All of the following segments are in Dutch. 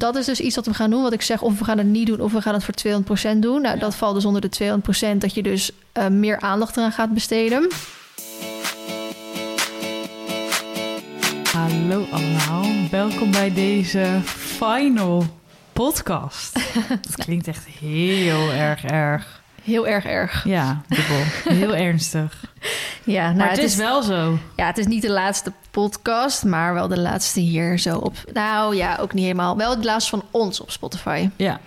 dat is dus iets wat we gaan doen. Wat ik zeg, of we gaan het niet doen, of we gaan het voor 200% doen. Nou, dat valt dus onder de 200%, dat je dus uh, meer aandacht eraan gaat besteden. Hallo allemaal, welkom bij deze final podcast. Dat klinkt echt heel erg erg. Heel erg erg. Ja, dubbel. Heel ernstig. Ja, nou, maar het, is, wel zo. Ja, het is niet de laatste podcast, maar wel de laatste hier zo op. Nou ja, ook niet helemaal. Wel het laatste van ons op Spotify. Ja.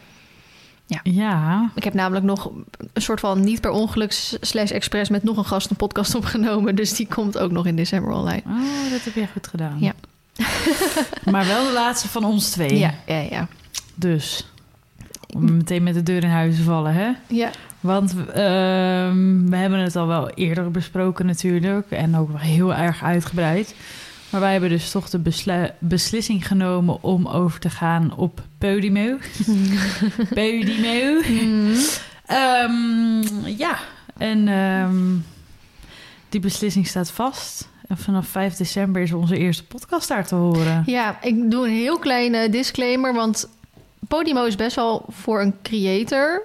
Ja. ja. Ik heb namelijk nog een soort van niet per ongeluk slash expres met nog een gast een podcast opgenomen. Dus die komt ook nog in december online. Oh, dat heb je goed gedaan. Ja. maar wel de laatste van ons twee. Ja, ja, ja. Dus om meteen met de deur in huis te vallen, hè? Ja. Want ehm, we hebben het al wel eerder besproken natuurlijk. En ook wel heel erg uitgebreid. Maar wij hebben dus toch de beslissing genomen om over te gaan op Podimo. Podimo. Mm. Um, ja, en um, die beslissing staat vast. En vanaf 5 december is onze eerste podcast daar te horen. Ja, ik doe een heel kleine disclaimer. Want Podimo is best wel voor een creator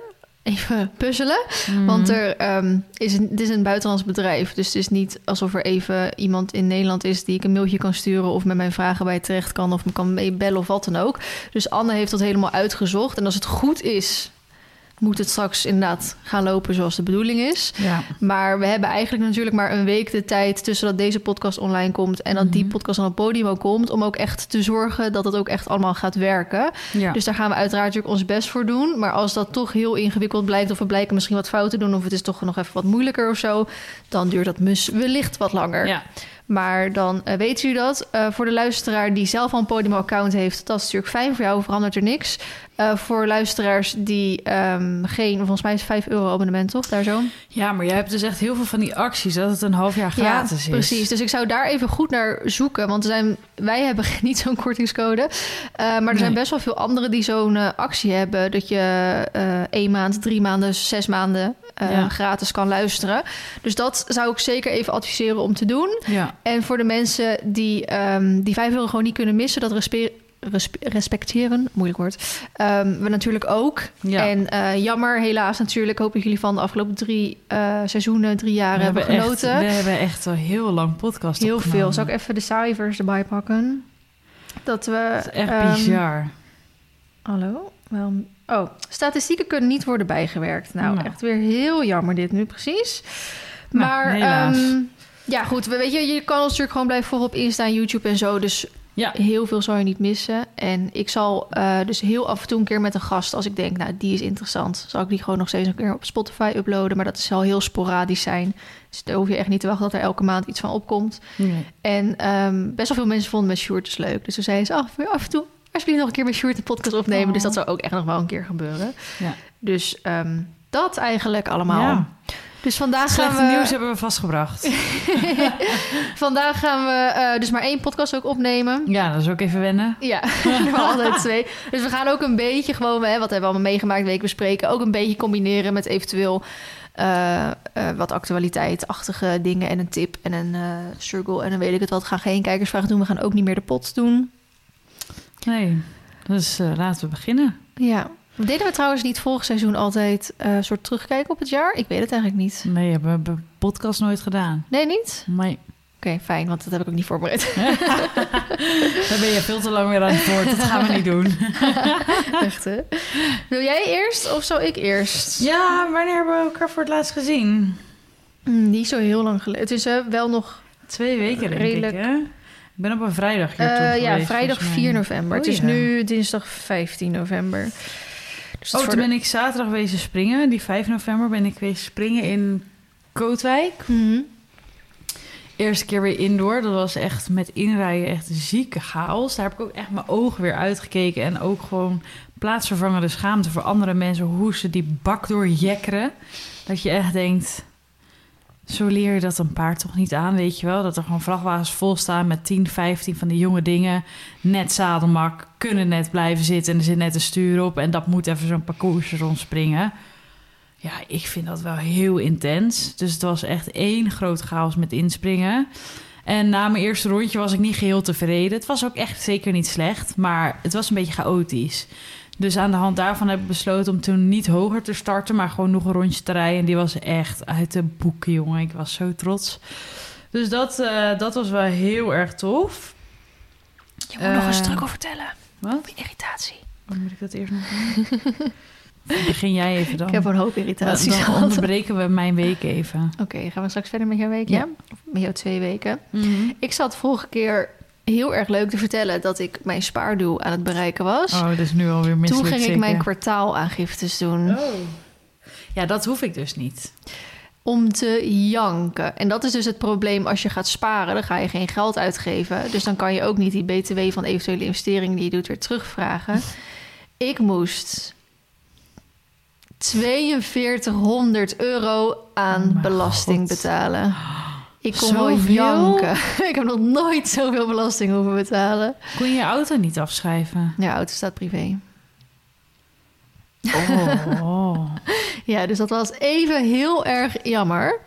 even puzzelen. Mhm. Want er um, is een, het is een buitenlands bedrijf. Dus het is niet alsof er even iemand in Nederland is die ik een mailtje kan sturen of met mijn vragen bij terecht kan of me kan meebellen of wat dan ook. Dus Anne heeft dat helemaal uitgezocht. En als het goed is, moet het straks inderdaad gaan lopen zoals de bedoeling is. Ja. Maar we hebben eigenlijk natuurlijk maar een week de tijd tussen dat deze podcast online komt en dat die mhm. podcast aan het podium komt, om ook echt te zorgen dat het ook echt allemaal gaat werken. Ja. Dus daar gaan we uiteraard natuurlijk ons best voor doen. Maar als dat toch heel ingewikkeld blijkt, of we blijken misschien wat fouten doen, of het is toch nog even wat moeilijker of zo, dan duurt dat wellicht wat langer. Ja. Maar dan uh, weet u dat. Uh, voor de luisteraar die zelf al een Podimo-account heeft, dat is natuurlijk fijn. Voor jou verandert er niks. Uh, voor luisteraars die um, geen, volgens mij is 5 euro abonnement, toch? Daar zo. Ja, maar jij hebt dus echt heel veel van die acties dat het een half jaar gratis ja, is. Precies. Dus ik zou daar even goed naar zoeken. Want er zijn, wij hebben niet zo'n kortingscode. maar er nee. zijn best wel veel anderen die zo'n actie hebben. Dat je één maand, drie maanden, zes maanden ja. gratis kan luisteren. Dus dat zou ik zeker even adviseren om te doen. Ja. En voor de mensen die um, die 5 euro gewoon niet kunnen missen, dat respecteren, moeilijk woord, um, we natuurlijk ook. Ja. En uh, jammer, helaas natuurlijk, hoop ik jullie van de afgelopen drie uh, seizoenen, drie jaar we hebben genoten. Echt, we hebben echt al heel lang podcast Heel opgenomen. veel. Zal ik even de cijfers erbij pakken? Dat we... Dat is echt um, bizar. Hallo? Wel, oh, statistieken kunnen niet worden bijgewerkt. Nou, nou, echt weer heel jammer dit nu precies. Maar nou, um, ja, goed. Weet je, je kan ons natuurlijk gewoon blijven volgen op Insta en YouTube en zo. Dus ja. heel veel zal je niet missen. En ik zal uh, dus heel af en toe een keer met een gast, als ik denk, nou, die is interessant, zal ik die gewoon nog steeds een keer op Spotify uploaden. Maar dat zal heel sporadisch zijn. Dus daar hoef je echt niet te wachten dat er elke maand iets van opkomt. Nee. En um, best wel veel mensen vonden met Sjoerd dus leuk. Dus toen zeiden ze, af, af en toe alsjeblieft nog een keer met Sjoerd een podcast opnemen. Oh. Dus dat zou ook echt nog wel een keer gebeuren. Ja. Dus um, dat eigenlijk allemaal. Ja. Dus vandaag Slechte gaan we... nieuws hebben we vastgebracht. vandaag gaan we uh, dus maar één podcast ook opnemen. Ja, dat is ook even wennen. Ja, altijd twee. Dus we gaan ook een beetje gewoon, hè, wat hebben we allemaal meegemaakt, week bespreken, ook een beetje combineren met eventueel uh, uh, wat actualiteitachtige dingen en een tip en een struggle. En dan weet ik het wat. We gaan geen kijkersvragen doen. We gaan ook niet meer de pot doen. Nee, dus laten we beginnen. Ja. Deden we trouwens niet vorig seizoen altijd een uh, soort terugkijken op het jaar? Ik weet het eigenlijk niet. Nee, hebben we hebben podcast nooit gedaan. Nee, niet? Nee. Oké, okay, fijn, want dat heb ik ook niet voorbereid. Daar ben je veel te lang weer aan het woord. Dat gaan we niet doen. Echt, hè? Wil jij eerst of zou ik eerst? Ja, wanneer hebben we elkaar voor het laatst gezien? Mm, niet zo heel lang geleden. Het is uh, wel nog... Twee weken, redelijk. Ik, hè? Ik ben op een vrijdag hier uh, Ja, vrijdag 4 november. Oh, het is ja. nu dinsdag 15 november. Dus oh, toen de... ben ik zaterdag wezen springen. Die 5 november ben ik wezen springen in Kootwijk. Mm -hmm. Eerste keer weer indoor. Dat was echt met inrijden echt zieke chaos. Daar heb ik ook echt mijn ogen weer uitgekeken. En ook gewoon plaatsvervangende schaamte voor andere mensen. Hoe ze die bak doorjekkeren. Dat je echt denkt... Zo leer je dat een paard toch niet aan, weet je wel? Dat er gewoon vrachtwagens vol staan met 10, 15 van die jonge dingen. Net zadelmak, kunnen net blijven zitten en er zit net een stuur op. En dat moet even zo'n parcours rondspringen. Ja, ik vind dat wel heel intens. Dus het was echt één groot chaos met inspringen. En na mijn eerste rondje was ik niet geheel tevreden. Het was ook echt zeker niet slecht, maar het was een beetje chaotisch. Dus aan de hand daarvan heb ik besloten om toen niet hoger te starten, maar gewoon nog een rondje te rijden. En die was echt uit de boeken, jongen. Ik was zo trots. Dus dat, eh, dat was wel heel erg tof. Je moet nog een Eh, struggle vertellen. Wat? Irritatie. Oh, moet ik dat eerst nog doen? Begin jij even dan. Ik heb een hoop dan, irritaties dan gehad. onderbreken we mijn week even. Oké, gaan we straks verder met jouw week, Ja. ja? Of met jouw twee weken. Ik zat vorige keer heel erg leuk te vertellen dat ik mijn spaardoel aan het bereiken was. Oh, dat is nu alweer Toen misselijk ging ik mijn kwartaalaangiftes doen. Oh. Ja, dat hoef ik dus niet. Om te janken. En dat is dus het probleem als je gaat sparen. Dan ga je geen geld uitgeven. Dus dan kan je ook niet die BTW van eventuele investeringen die je doet weer terugvragen. Ik moest 4200 euro aan Oh belasting God. betalen. Ik kon wel janken. Ik heb nog nooit zoveel belasting hoeven betalen. Kon je je auto niet afschrijven? Ja, auto staat privé. Oh. Ja, dus dat was even heel erg jammer.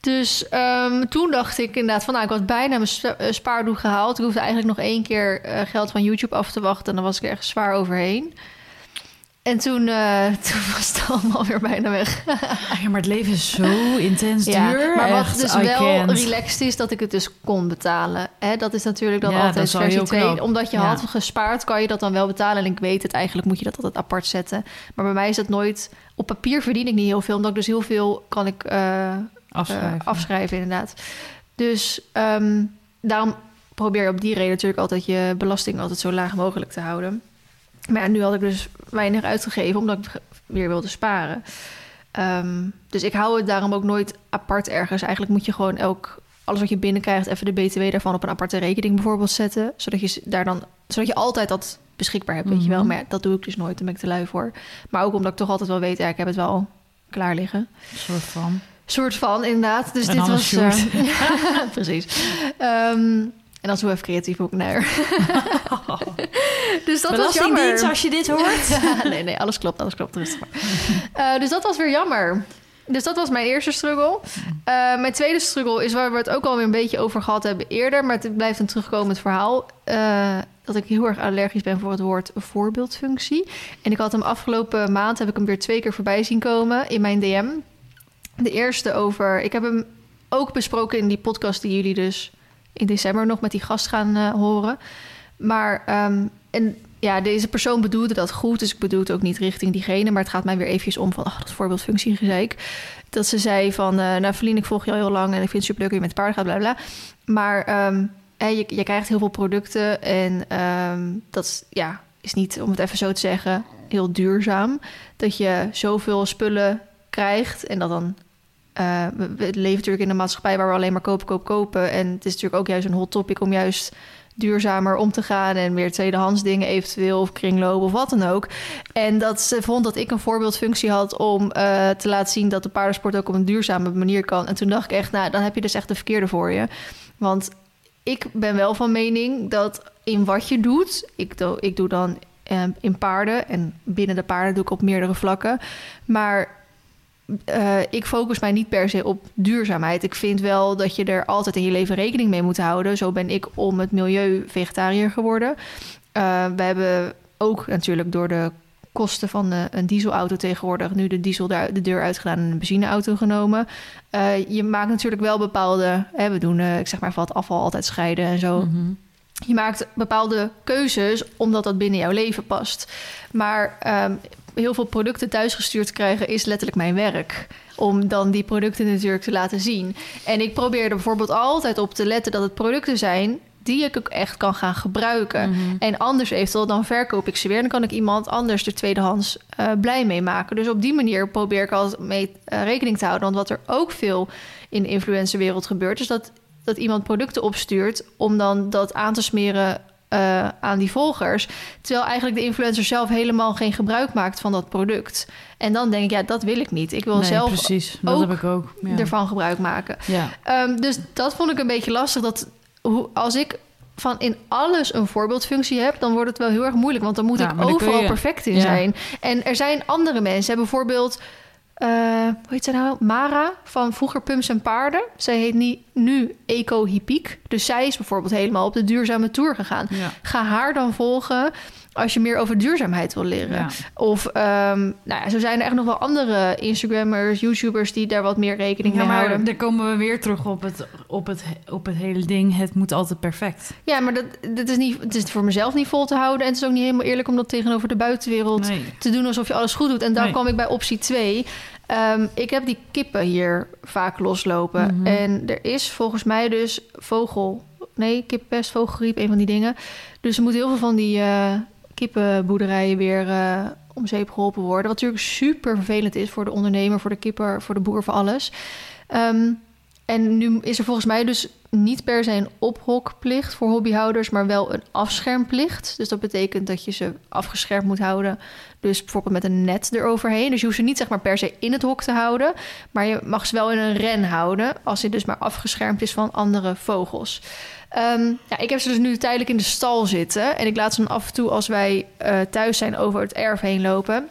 Dus ehm, toen dacht ik inderdaad van... Nou, ik had bijna mijn eh, spaardoel gehaald. Ik hoefde eigenlijk nog één keer eh, geld van YouTube af te wachten... en dan was ik er echt zwaar overheen. En toen, eh, toen was het allemaal weer bijna weg. ja, maar het leven is zo intens Ja, duur. maar wat Echt, dus I wel can't. relaxed is, dat ik het dus kon betalen. Hè, dat is natuurlijk dan Ja, altijd versie heel 2. knap. Omdat je Ja. had gespaard, kan je dat dan wel betalen. En ik weet het, eigenlijk moet je dat altijd apart zetten. Maar bij mij is dat nooit... Op papier verdien ik niet heel veel, omdat ik dus heel veel kan ik... eh, Afschrijven. eh, afschrijven, inderdaad. Dus ehm, daarom probeer je op die reden natuurlijk altijd je belasting altijd zo laag mogelijk te houden. Maar ja, nu had ik dus weinig uitgegeven omdat ik weer wilde sparen. Ehm, dus ik hou het daarom ook nooit apart ergens. Eigenlijk moet je gewoon elk alles wat je binnenkrijgt, even de BTW daarvan op een aparte rekening bijvoorbeeld zetten. Zodat je daar dan, zodat je altijd dat beschikbaar hebt, weet je wel. Mhm. Maar ja, dat doe ik dus nooit, daar ben ik te lui voor. Maar ook omdat ik toch altijd wel weet, ja, ik heb het wel klaar liggen. Een soort van. Soort van, inderdaad. Dus En dit was... eh, precies. Ehm, en dan zo even creatief ook naar. dus dat was jammer. Als je dit hoort. nee, nee, alles klopt, alles klopt. Rustig maar. Eh, dus dat was weer jammer. Dus dat was mijn eerste struggle. Eh, mijn tweede struggle is waar we het ook alweer een beetje over gehad hebben eerder... maar het blijft een terugkomend verhaal... eh, dat ik heel erg allergisch ben voor het woord voorbeeldfunctie. En ik had hem afgelopen maand, heb ik hem weer twee keer voorbij zien komen in mijn DM. De eerste over... Ik heb hem ook besproken in die podcast die jullie dus in december nog met die gast gaan eh, horen. Maar ehm, en ja, deze persoon bedoelde dat goed, dus ik bedoel het ook niet richting diegene, maar het gaat mij weer eventjes om van, ach, dat voorbeeldfunctie gezeik. Dat ze zei van, eh nou Feline, ik volg je al heel lang en ik vind het superleuk dat je met paarden gaat, bla bla. Maar ehm, je, je krijgt heel veel producten en ehm, dat is, ja, is niet, om het even zo te zeggen, heel duurzaam. Dat je zoveel spullen krijgt en dat dan eh, we, leven natuurlijk in een maatschappij waar we alleen maar kopen, kopen, kopen. En het is natuurlijk ook juist een hot topic om juist duurzamer om te gaan en weer tweedehands dingen eventueel of kringlopen of wat dan ook. En dat ze vond dat ik een voorbeeldfunctie had om eh, te laten zien dat de paardensport ook op een duurzame manier kan. En toen dacht ik echt, nou, dan heb je dus echt de verkeerde voor je. Want ik ben wel van mening dat in wat je doet, ik ik doe dan eh, in paarden en binnen de paarden doe ik op meerdere vlakken, maar eh, ik focus mij niet per se op duurzaamheid. Ik vind wel dat je er altijd in je leven rekening mee moet houden. Zo ben ik om het milieu vegetariër geworden. Eh, we hebben ook natuurlijk door de kosten van eh, een dieselauto tegenwoordig... nu de diesel daar de deur uitgedaan en een benzineauto genomen. Je maakt natuurlijk wel bepaalde... Hè, we doen, ik zeg maar, het afval altijd scheiden en zo. Mhm. Je maakt bepaalde keuzes omdat dat binnen jouw leven past. Maar ehm, heel veel producten thuisgestuurd krijgen is letterlijk mijn werk. Om dan die producten natuurlijk te laten zien. En ik probeer er bijvoorbeeld altijd op te letten dat het producten zijn die ik ook echt kan gaan gebruiken. Mhm. En anders eventueel dan verkoop ik ze weer. En dan kan ik iemand anders er tweedehands eh, blij mee maken. Dus op die manier probeer ik altijd mee eh, rekening te houden. Want wat er ook veel in de influencerwereld gebeurt... is dat, dat iemand producten opstuurt... om dan dat aan te smeren eh, aan die volgers. Terwijl eigenlijk de influencer zelf helemaal geen gebruik maakt van dat product. En dan denk ik, ja, dat wil ik niet. Ik wil Nee, zelf precies. Dat ook heb ik ook. Ja. ervan gebruik maken. Ja. Ehm, dus dat vond ik een beetje lastig. Dat hoe, als ik van in alles een voorbeeldfunctie heb, dan wordt het wel heel erg moeilijk. Want dan moet Ja, ik overal perfect in zijn. En er zijn andere mensen. Bijvoorbeeld eh, hoe heet ze nou? Mara van vroeger Pumps en Paarden. Zij heet niet, nu Eco Hippiek. Dus zij is bijvoorbeeld helemaal op de duurzame tour gegaan. Ja. Ga haar dan volgen als je meer over duurzaamheid wil leren. Ja. Of ehm, nou ja, zo zijn er echt nog wel andere Instagrammers, YouTubers die daar wat meer rekening Ja, mee maar houden. daar komen we weer terug op het, op, het, op het hele ding. Het moet altijd perfect. Ja, maar dat, dat is niet, het is voor mezelf niet vol te houden. En het is ook niet helemaal eerlijk om dat tegenover de buitenwereld Nee. te doen alsof je alles goed doet. En dan Nee. kwam ik bij optie 2. Ehm, ik heb die kippen hier vaak loslopen. Mhm. En er is volgens mij dus vogel... Nee, kippenpest, vogelgriep, een van die dingen. Dus er moeten heel veel van die eh, kippenboerderijen weer eh, om zeep geholpen worden. Wat natuurlijk super vervelend is voor de ondernemer, voor de kipper, voor de boer, voor alles. Ehm, en nu is er volgens mij dus niet per se een ophokplicht voor hobbyhouders, maar wel een afschermplicht. Dus dat betekent dat je ze afgeschermd moet houden. Dus bijvoorbeeld met een net eroverheen. Dus je hoeft ze niet zeg maar per se in het hok te houden, maar je mag ze wel in een ren houden als het dus maar afgeschermd is van andere vogels. Ehm, ja, ik heb ze dus nu tijdelijk in de stal zitten en ik laat ze dan af en toe als wij eh, thuis zijn over het erf heen lopen.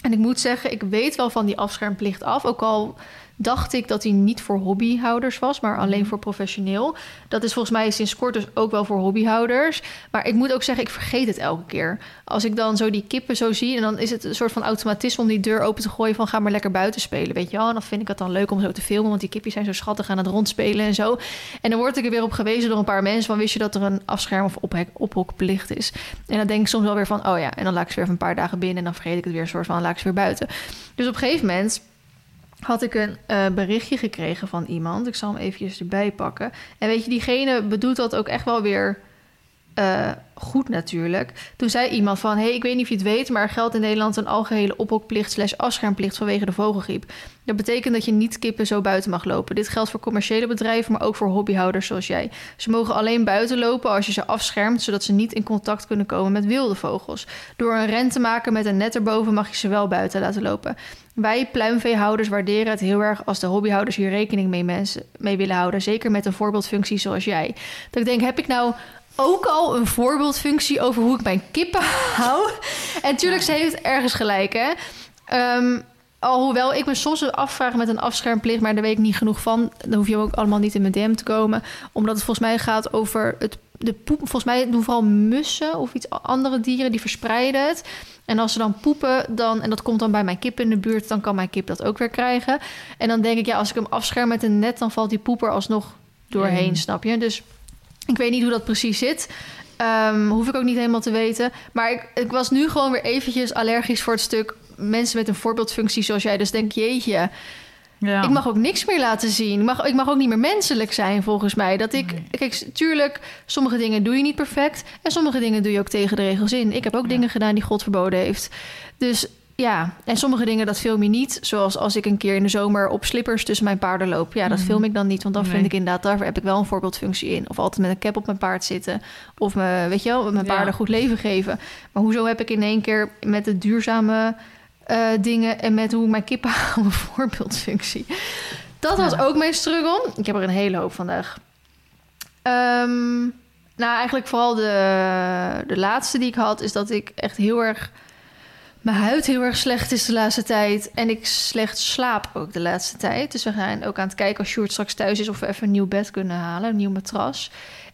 En ik moet zeggen, ik weet wel van die afschermplicht af. Ook al dacht ik dat die niet voor hobbyhouders was, maar alleen voor professioneel. Dat is volgens mij sinds kort dus ook wel voor hobbyhouders. Maar ik moet ook zeggen, ik vergeet het elke keer. Als ik dan zo die kippen zo zie... en dan is het een soort van automatisme om die deur open te gooien... van ga maar lekker buiten spelen, weet je wel. En dan vind ik het dan leuk om zo te filmen... want die kipjes zijn zo schattig aan het rondspelen en zo. En dan word ik er weer op gewezen door een paar mensen... van wist je dat er een afscherm of ophek- ophokplicht is. En dan denk ik soms wel weer van, oh ja... en dan laat ik ze weer even een paar dagen binnen... en dan vergeet ik het weer een soort van, laat ik ze weer buiten. Dus op een gegeven moment had ik een eh, berichtje gekregen van iemand. Ik zal hem eventjes erbij pakken. En weet je, diegene bedoelt dat ook echt wel weer eh, goed natuurlijk. Toen zei iemand van... hey, ik weet niet of je het weet... maar er geldt in Nederland een algehele ophokplicht... slash afschermplicht vanwege de vogelgriep. Dat betekent dat je niet kippen zo buiten mag lopen. Dit geldt voor commerciële bedrijven... maar ook voor hobbyhouders zoals jij. Ze mogen alleen buiten lopen als je ze afschermt... zodat ze niet in contact kunnen komen met wilde vogels. Door een ren te maken met een net erboven... mag je ze wel buiten laten lopen. Wij pluimveehouders waarderen het heel erg als de hobbyhouders hier rekening mee, mensen, mee willen houden. Zeker met een voorbeeldfunctie zoals jij. Dat ik denk, heb ik nou ook al een voorbeeldfunctie over hoe ik mijn kippen hou? En tuurlijk, ze heeft ergens gelijk, hè. Ehm, alhoewel ik me soms afvraag met een afschermplicht, maar daar weet ik niet genoeg van. Dan hoef je ook allemaal niet in mijn DM te komen. Omdat het volgens mij gaat over het, de poep. Volgens mij doen vooral mussen of iets andere dieren, die verspreiden het. En als ze dan poepen, dan, en dat komt dan bij mijn kip in de buurt, dan kan mijn kip dat ook weer krijgen. En dan denk ik, ja, als ik hem afscherm met een net, dan valt die poeper alsnog doorheen, Mm. snap je? Dus ik weet niet hoe dat precies zit. Ehm, hoef ik ook niet helemaal te weten. Maar ik, ik was nu gewoon weer eventjes allergisch voor het stuk mensen met een voorbeeldfunctie zoals jij. Dus denk, jeetje, Ja. ik mag ook niks meer laten zien. Ik mag, ik mag ook niet meer menselijk zijn, volgens mij. Dat ik, Nee. kijk, tuurlijk, sommige dingen doe je niet perfect. En sommige dingen doe je ook tegen de regels in. Ik heb ook Ja. dingen gedaan die God verboden heeft. Dus ja, en sommige dingen dat film je niet. Zoals als ik een keer in de zomer op slippers tussen mijn paarden loop. Ja, dat Mhm. film ik dan niet. Want dan vind ik inderdaad, daar heb ik wel een voorbeeldfunctie in. Of altijd met een cap op mijn paard zitten. Of me, weet je wel, mijn Ja. paarden goed leven geven. Maar hoezo heb ik in één keer met de duurzame eh, dingen en met hoe ik mijn kippen hou een voorbeeldfunctie? Dat was Ja. ook mijn struggle. Ik heb er een hele hoop vandaag. Ehm, nou, eigenlijk vooral de, de laatste die ik had, is dat ik echt heel erg. Mijn huid heel erg slecht is de laatste tijd. En ik slecht slaap ook de laatste tijd. Dus we gaan ook aan het kijken als Sjoerd straks thuis is... of we even een nieuw bed kunnen halen, een nieuw matras.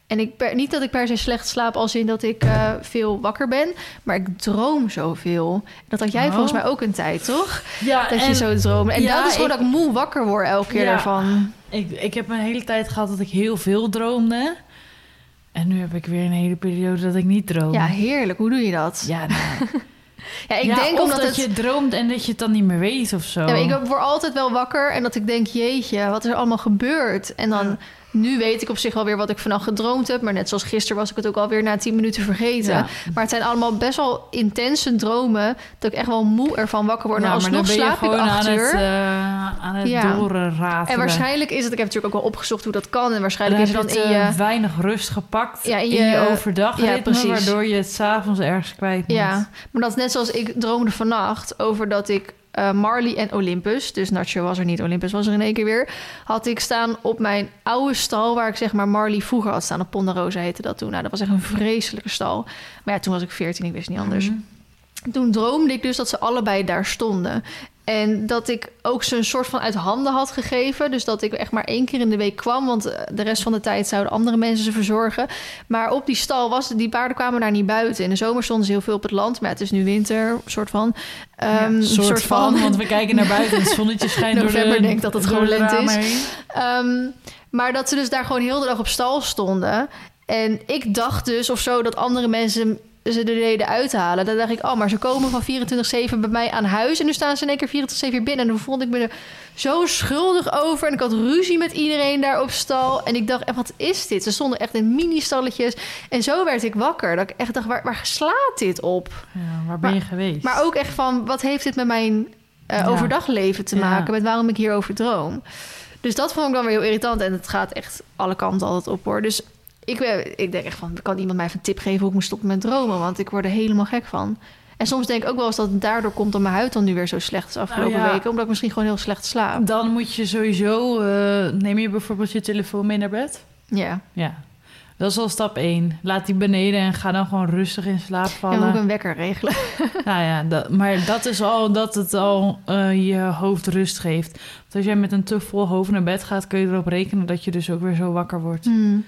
En ik per, niet dat ik per se slecht slaap als in dat ik eh, veel wakker ben... maar ik droom zoveel. Dat had jij Oh. volgens mij ook een tijd, toch? ja, Dat je zo droomt. En ja, dat is gewoon ik- dat ik moe wakker word elke keer Ja. daarvan. Ik, ik heb een hele tijd gehad dat ik heel veel droomde. En nu heb ik weer een hele periode dat ik niet droom. Ja, heerlijk. Hoe doe je dat? Ja, nou, Ja, ik ja, denk of omdat dat het... je droomt en dat je het dan niet meer weet of zo. Ja, ik word altijd wel wakker en dat ik denk, jeetje, wat is er allemaal gebeurd? En dan, Ja. Nu weet ik op zich wel weer wat ik vannacht gedroomd heb. Maar net zoals gisteren was ik het ook alweer na tien minuten vergeten. Ja. Maar het zijn allemaal best wel intense dromen. Dat ik echt wel moe ervan wakker word. Nou, alsnog slaap ik acht aan uur. het, eh, aan het Ja. doorratelen. en waarschijnlijk is het, ik heb natuurlijk ook wel opgezocht hoe dat kan. En waarschijnlijk is het dan het, in je... weinig rust gepakt Ja, in in je, overdag ja, waardoor je het s'avonds ergens kwijt moet. Ja, maar dat is net zoals ik droomde vannacht over dat ik eh, Marley en Olympus, dus Nacho was er niet, Olympus was er in één keer weer, had ik staan op mijn oude stal waar ik zeg maar Marley vroeger had staan. Op Ponderosa heette dat toen. Nou, dat was echt een vreselijke stal. Maar ja, toen was ik 14, ik wist niet anders. Mhm. Toen droomde ik dus dat ze allebei daar stonden. En dat ik ook ze een soort van uit handen had gegeven. Dus dat ik echt maar één keer in de week kwam. Want eh, de rest van de tijd zouden andere mensen ze verzorgen. Maar op die stal was die paarden kwamen daar niet buiten. In de zomer stonden ze heel veel op het land. Maar het is nu winter, soort van. Ja, Ehm, soort, van, want we kijken naar buiten en het zonnetje schijnt door November de, denkt dat het gewoon lente is. Ehm, maar dat ze dus daar gewoon heel de dag op stal stonden. En ik dacht dus of zo dat andere mensen ze er deden uithalen. Dan dacht ik, oh, maar ze komen van 24-7 bij mij aan huis. En nu staan ze in één keer 24-7 binnen. En toen vond ik me er zo schuldig over. En ik had ruzie met iedereen daar op stal. En ik dacht, echt, wat is dit? Ze stonden echt in mini-stalletjes. En zo werd ik wakker. Dat ik echt dacht, waar, waar slaat dit op? Ja, waar ben je geweest? Maar ook echt van, wat heeft dit met mijn eh, Ja. overdagleven te Ja. maken? Met waarom ik hierover droom? Dus dat vond ik dan weer heel irritant. En het gaat echt alle kanten altijd op hoor. Dus ik, ben- ik denk echt van, kan iemand mij even een tip geven hoe ik moet stoppen met dromen? Want ik word er helemaal gek van. En soms denk ik ook wel eens dat het daardoor komt dat mijn huid dan nu weer zo slecht is afgelopen Nou ja. weken. Omdat ik misschien gewoon heel slecht slaap. Dan moet je sowieso... eh, neem je bijvoorbeeld je telefoon mee naar bed? Ja. Ja. Dat is al stap 1. Laat die beneden en ga dan gewoon rustig in slaap En vallen. moet ik een wekker regelen. Nou ja, dat, maar dat is al dat het al eh, je hoofd rust geeft. Want als jij met een te vol hoofd naar bed gaat, kun je erop rekenen dat je dus ook weer zo wakker wordt. Hmm.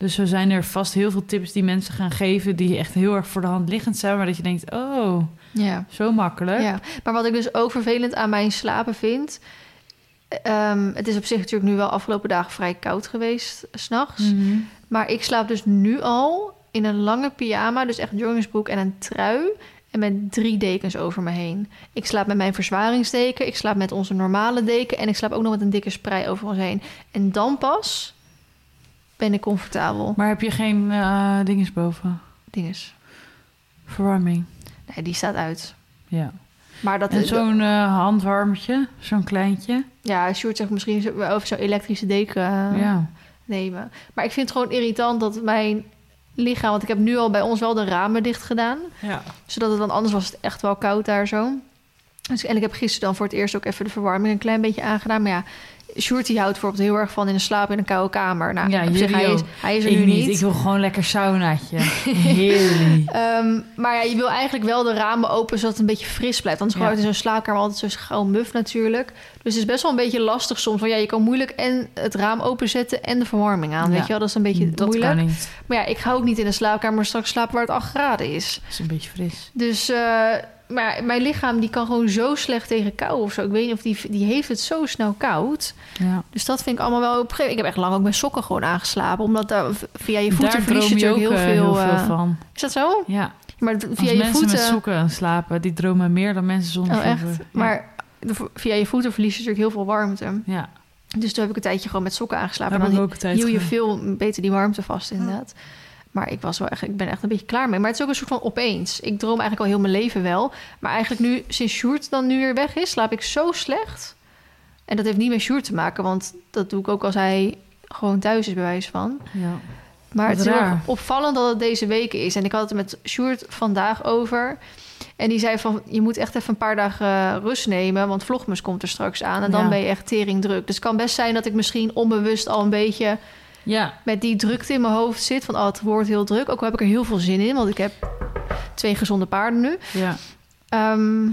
Dus zo zijn er vast heel veel tips die mensen gaan geven die echt heel erg voor de hand liggend zijn, maar dat je denkt, oh, Ja. zo makkelijk. Ja, maar wat ik dus ook vervelend aan mijn slapen vind. ehm, het is op zich natuurlijk nu wel afgelopen dagen vrij koud geweest, s s'nachts. Mhm. Maar ik slaap dus nu al in een lange pyjama, dus echt joggingsbroek en een trui. En met drie dekens over me heen. Ik slaap met mijn verzwaringsdeken, ik slaap met onze normale deken... en ik slaap ook nog met een dikke sprei over ons heen. En dan pas ben ik comfortabel. Maar heb je geen eh dinges boven? Dinges. Verwarming. Nee, die staat uit. Ja. Maar dat En zo'n handwarmetje, zo'n kleintje. Ja, Sjoerd zegt misschien zo- over zo'n elektrische deken... eh, ja. nemen. Maar ik vind het gewoon irritant dat mijn lichaam... Want ik heb nu al bij ons wel de ramen dicht gedaan. ja. Zodat het, want anders was het echt wel koud daar zo. Dus, en ik heb gisteren dan voor het eerst ook even de verwarming een klein beetje aangedaan. Maar ja, Die houdt bijvoorbeeld heel erg van in de slaap in een koude kamer. Nou, Ja, zich, hij, is, hij is er Ik nu niet. Ik wil gewoon lekker saunaatje. Heerlijk. Ehm, maar ja, je wil eigenlijk wel de ramen open zodat het een beetje fris blijft. Anders Ja. gewoon in zo'n slaapkamer altijd zo'n gauw muf natuurlijk. Dus het is best wel een beetje lastig soms. Want ja, je kan moeilijk en het raam openzetten en de verwarming aan. Ja. Weet je wel, dat is een beetje dat moeilijk. kan niet. Maar ja, ik ga ook niet in een slaapkamer straks slapen waar het 8 graden is. Dat is een beetje fris. Dus, eh, maar mijn lichaam die kan gewoon zo slecht tegen kou of zo. Ik weet niet of die, die heeft het zo snel koud. Ja. Dus dat vind ik allemaal wel op een gegeven moment. Ik heb echt lang ook met sokken gewoon aangeslapen. Omdat daar, via je voeten Daar verlies je ook natuurlijk heel heel veel, veel... eh, van. is dat zo? Ja. Maar Als via je mensen voeten... met sokken aan slapen, die dromen meer dan mensen zonder Oh, echt? Ja. Maar via je voeten verlies je natuurlijk heel veel warmte. Ja, Dus toen heb ik een tijdje gewoon met sokken aangeslapen. dan hield je veel beter die warmte vast, inderdaad. Maar ik, was wel echt, ik ben echt een beetje klaar mee. Maar het is ook een soort van opeens. Ik droom eigenlijk al heel mijn leven wel. Maar eigenlijk nu, sinds Sjoerd dan nu weer weg is, slaap ik zo slecht. En dat heeft niet met Sjoerd te maken, want dat doe ik ook als hij gewoon thuis is, bij wijze van. Ja. Maar Wat het is heel opvallend dat het deze week is. En ik had het met Sjoerd vandaag over. En die zei van, je moet echt even een paar dagen eh, rust nemen... want Vlogmus komt er straks aan en dan Ja. ben je echt tering druk. Dus het kan best zijn dat ik misschien onbewust al een beetje... ja, met die drukte in mijn hoofd zit... van, oh, het wordt heel druk. Ook al heb ik er heel veel zin in, want ik heb twee gezonde paarden nu. ja. Ehm,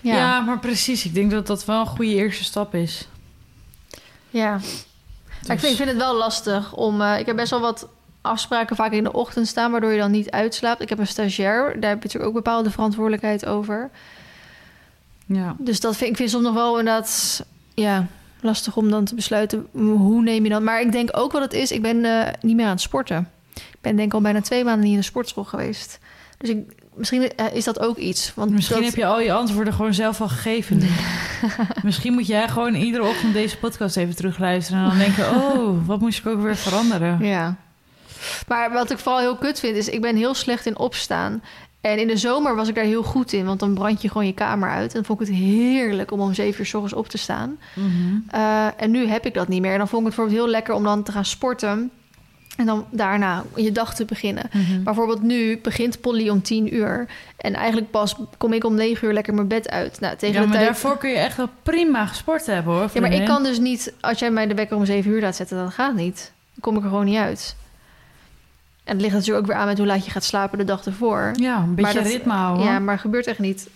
Ja. ja, maar precies. Ik denk dat dat wel een goede eerste stap is. ja. Dus- ik vind, ik vind het wel lastig om... eh, ik heb best wel wat afspraken vaak in de ochtend staan... waardoor je dan niet uitslaapt. Ik heb een stagiair, daar heb je natuurlijk ook bepaalde verantwoordelijkheid over... Ja. Dus dat vind ik vind soms nog wel inderdaad ja, lastig om dan te besluiten hoe neem je dan. Maar ik denk ook wat het is, ik ben eh, niet meer aan het sporten. Ik ben denk ik al bijna twee maanden niet in de sportschool geweest. Dus ik, misschien eh, is dat ook iets. Want Misschien dat, heb je al je antwoorden gewoon zelf al gegeven. Misschien moet jij gewoon iedere ochtend deze podcast even terugluisteren... en dan denken, oh, wat moest ik ook weer veranderen? Ja. Maar wat ik vooral heel kut vind, is ik ben heel slecht in opstaan. En in de zomer was ik daar heel goed in, want dan brand je gewoon je kamer uit. En dan vond ik het heerlijk om om zeven uur s ochtends op te staan. Mhm. Eh, en nu heb ik dat niet meer. En dan vond ik het bijvoorbeeld heel lekker om dan te gaan sporten. En dan daarna je dag te beginnen. Mhm. Maar bijvoorbeeld nu begint Polly om tien uur. En eigenlijk pas kom ik om negen uur lekker mijn bed uit. Nou, tegen Ja, de maar tijd... daarvoor kun je echt wel prima gesport hebben, hoor. Ja, maar ik kan dus niet... Als jij mij de wekker om zeven uur laat zetten, dan gaat het niet. Dan kom ik er gewoon niet uit. En het ligt natuurlijk ook weer aan met hoe laat je gaat slapen de dag ervoor. Ja, een beetje dat- ritme houden. Ja, maar gebeurt echt niet.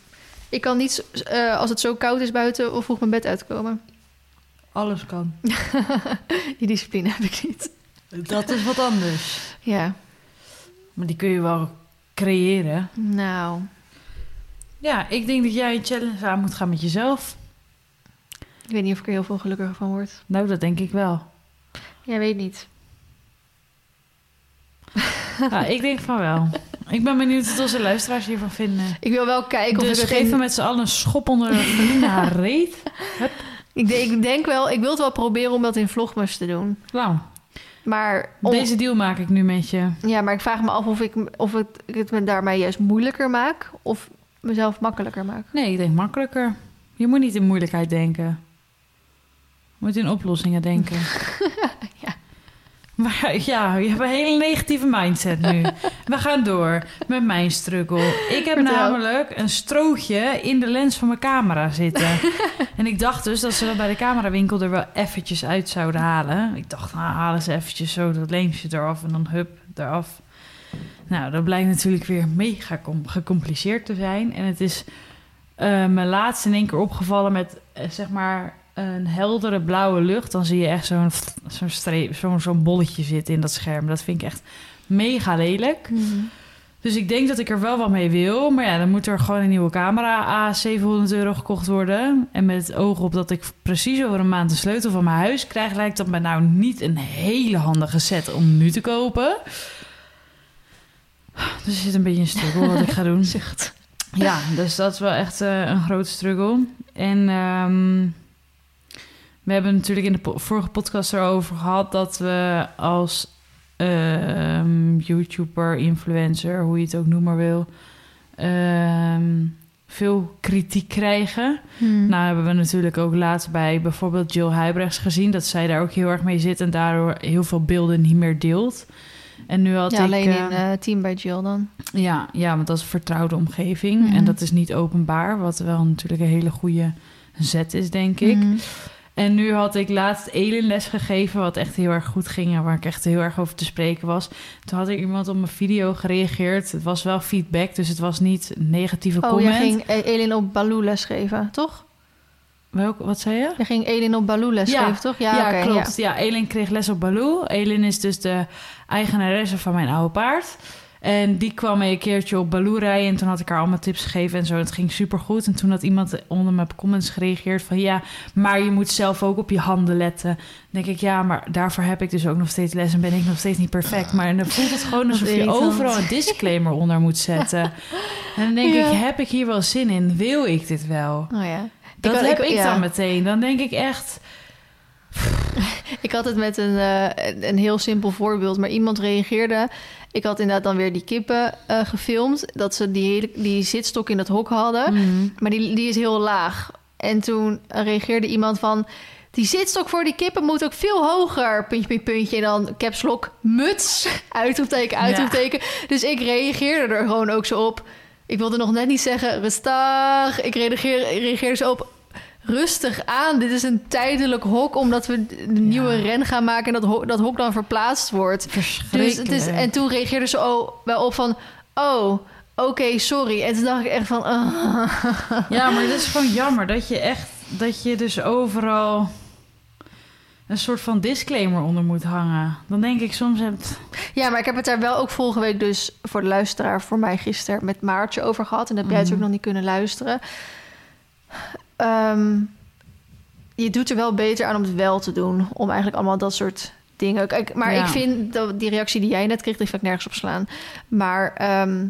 Ik kan niet, eh, als het zo koud is buiten, of vroeg mijn bed uitkomen. Alles kan. Die discipline heb ik niet. Dat is wat anders. Ja, Maar die kun je wel creëren. nou, Ja, ik denk dat jij een challenge aan moet gaan met jezelf. ik weet niet of ik er heel veel gelukkiger van word. Nou, dat denk ik wel. Jij weet niet. Ja, ik denk van wel. Ik ben benieuwd wat onze luisteraars hiervan vinden. Ik wil wel kijken of dus geef geen... hem met z'n allen een schop onder haar reet. Ik denk, ik denk wel, ik wil het wel proberen om dat in vlogmas te doen. Nou, Maar, om- deze deal maak ik nu met je. ja, maar ik vraag me af of ik, of het, ik het me daarmee juist moeilijker maak... of mezelf makkelijker maak. Nee, ik denk makkelijker. Je moet niet in moeilijkheid denken. Je moet in oplossingen denken. Ja. Maar ja, je hebt een hele negatieve mindset nu. We gaan door met mijn struggle. Ik heb Vertel. namelijk een strootje in de lens van mijn camera zitten. en ik dacht dus dat ze dat bij de camerawinkel er wel eventjes uit zouden halen. Ik dacht, nou halen ze eventjes zo dat lensje eraf en dan hup, eraf. Nou, dat blijkt natuurlijk weer mega com- gecompliceerd te zijn. En het is eh, me laatst in één keer opgevallen met eh, zeg maar een heldere blauwe lucht. Dan zie je echt zo'n zo'n streep, zo'n zo'n bolletje zitten in dat scherm. Dat vind ik echt mega lelijk. Dus ik denk dat ik er wel wat mee wil. Maar ja, dan moet er gewoon een nieuwe camera a 700 euro gekocht worden. En met het oog op dat ik precies over een maand de sleutel van mijn huis krijg... lijkt dat me nou niet een hele handige set om nu te kopen. Dus er zit een beetje een struggle wat ik ga doen. Zucht. Ja, dus dat is wel echt eh, een grote struggle. En ehm, we hebben natuurlijk in de po- vorige podcast erover gehad dat we als ehm, YouTuber, influencer, hoe je het ook noemen wil, ehm, veel kritiek krijgen. Hmm. Nou hebben we natuurlijk ook laatst bij bijvoorbeeld Jill Huibrechts gezien dat zij daar ook heel erg mee zit en daardoor heel veel beelden niet meer deelt. En nu had ja, ik alleen in eh, team bij Jill dan. ja, ja, want dat is een vertrouwde omgeving. Mhm. En dat is niet openbaar, wat wel natuurlijk een hele goede zet is, denk ik. Mhm. En nu had ik laatst Elin les gegeven, wat echt heel erg goed ging en waar ik echt heel erg over te spreken was. Toen had er iemand op mijn video gereageerd. Het was wel feedback, dus het was niet negatieve Oh, comment. jij ging E- Elin op Baloo lesgeven, toch? Welk, wat zei je? Je ging Elin op Baloo lesgeven, Ja. toch? Ja, oké, klopt. Ja. Elin kreeg les op Baloo. Elin is dus de eigenaresse van mijn oude paard. En die kwam mee een keertje op Baloo rijden. En toen had ik haar allemaal tips gegeven en zo. Het ging supergoed. En toen had iemand onder mijn comments gereageerd van... ja, maar je moet zelf ook op je handen letten. Dan denk ik, ja, maar daarvoor heb ik dus ook nog steeds les... en ben ik nog steeds niet perfect. Maar dan voelt het gewoon alsof je overal een disclaimer onder moet zetten. En dan denk Ja. ik, heb ik hier wel zin in? Wil ik dit wel? Oh ja. Dat had- heb ik, ja. dan meteen. Dan denk ik echt... Ik had het met een, eh, een heel simpel voorbeeld, maar iemand reageerde. Ik had inderdaad dan weer die kippen eh, gefilmd, dat ze die, hele, die zitstok in dat hok hadden, mm, maar die, die is heel laag. En toen reageerde iemand van, die zitstok voor die kippen moet ook veel hoger, puntje, puntje, puntje, en dan caps lock, muts, uitroepteken, uitroepteken. Dus ik reageerde er gewoon ook zo op. Ik wilde nog net niet zeggen, rustig. Ik reageerde, reageerde zo op, rustig aan. Dit is een tijdelijk hok, omdat we de nieuwe ren gaan maken en dat, ho- dat hok dan verplaatst wordt. Dus het is, en toen reageerde ze oh, wel op van, oh, oké, sorry. En toen dacht ik echt van, ah. Ja, maar het is gewoon jammer dat je echt... dat je dus overal een soort van disclaimer onder moet hangen. Dan denk ik soms... Hebt... Ja, maar ik heb het daar wel ook vorige week dus voor de luisteraar, voor mij gisteren, met Maartje over gehad. En dat heb jij Mhm. natuurlijk nog niet kunnen luisteren. Ehm, je doet er wel beter aan om het wel te doen. Om eigenlijk allemaal dat soort dingen. Kijk, maar Ja. ik vind dat die reactie die jij net kreeg, die vind ik nergens op slaan. Maar ehm,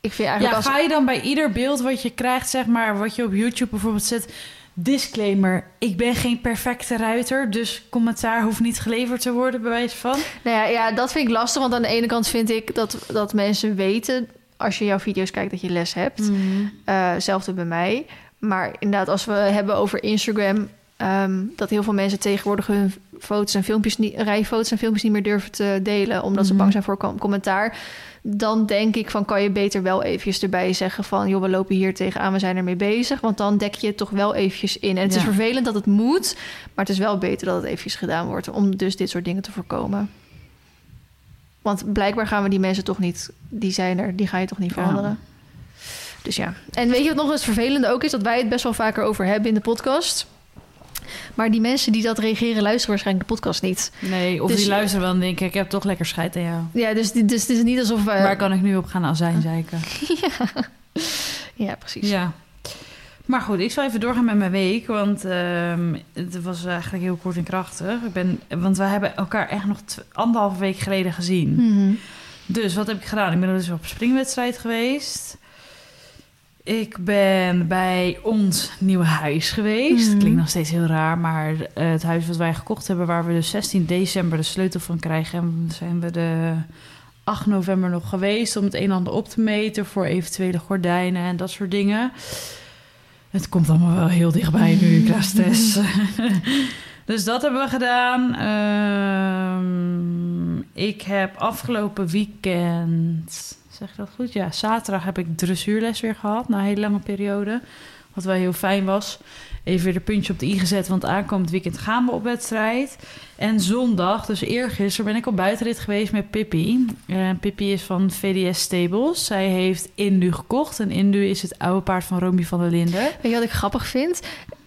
ik vind eigenlijk Ja, als... ga je dan bij ieder beeld wat je krijgt, zeg maar... wat je op YouTube bijvoorbeeld zet... Disclaimer, ik ben geen perfecte ruiter, dus commentaar hoeft niet geleverd te worden, bij wijze van. Nou ja, ja, dat vind ik lastig. Want aan de ene kant vind ik dat, dat mensen weten... als je jouw video's kijkt dat je les hebt. Eh, Hetzelfde bij mij. Maar inderdaad, als we hebben over Instagram... ehm, dat heel veel mensen tegenwoordig hun foto's en filmpjes niet, rijfoto's en filmpjes niet meer durven te delen, omdat ze Mhm. bang zijn voor com- commentaar. Dan denk ik van kan je beter wel eventjes erbij zeggen van joh, we lopen hier tegenaan, we zijn ermee bezig. Want dan dek je het toch wel eventjes in. En het is vervelend dat het moet, maar het is wel beter dat het eventjes gedaan wordt om dus dit soort dingen te voorkomen. Want blijkbaar gaan we die mensen toch niet, die zijn er, die ga je toch niet Ja. Dus ja. En weet je wat nog eens vervelende ook is? Dat wij het best wel vaker over hebben in de podcast. Maar die mensen die dat reageren, luisteren waarschijnlijk de podcast niet. Nee, of Dus- die luisteren wel en denken... ik heb toch lekker scheid aan jou. Ja, dus, dus het is niet alsof we... Waar kan ik nu op gaan azijnzeiken? Ja, precies. Ja. Maar goed, ik zal even doorgaan met mijn week. Want ehm, het was eigenlijk heel kort en krachtig. Ik ben, want we hebben elkaar echt nog anderhalve week geleden gezien. Mhm. Dus wat heb ik gedaan? Ik ben dus op een springwedstrijd geweest. Ik ben bij ons nieuwe huis geweest. Mhm. Klinkt nog steeds heel raar, maar eh, het huis wat wij gekocht hebben, waar we dus 16 december de sleutel van krijgen, en zijn we de 8 november nog geweest om het een en ander op te meten voor eventuele gordijnen en dat soort dingen. Het komt allemaal wel heel dichtbij nu, ik krijg stress. dus dat hebben we gedaan. Ehm, ik heb afgelopen weekend, zeg ik dat goed? Ja, zaterdag heb ik dressuurles weer gehad na een hele lange periode. Wat wel heel fijn was. Even weer de puntje op de i gezet, want aankomend weekend gaan we op wedstrijd. En zondag, dus eergisteren, ben ik op buitenrit geweest met Pippi. Eh, Pippi is van VDS Stables. Zij heeft Indu gekocht. En Indu is het oude paard van Romy van der Linden. Weet je wat ik grappig vind?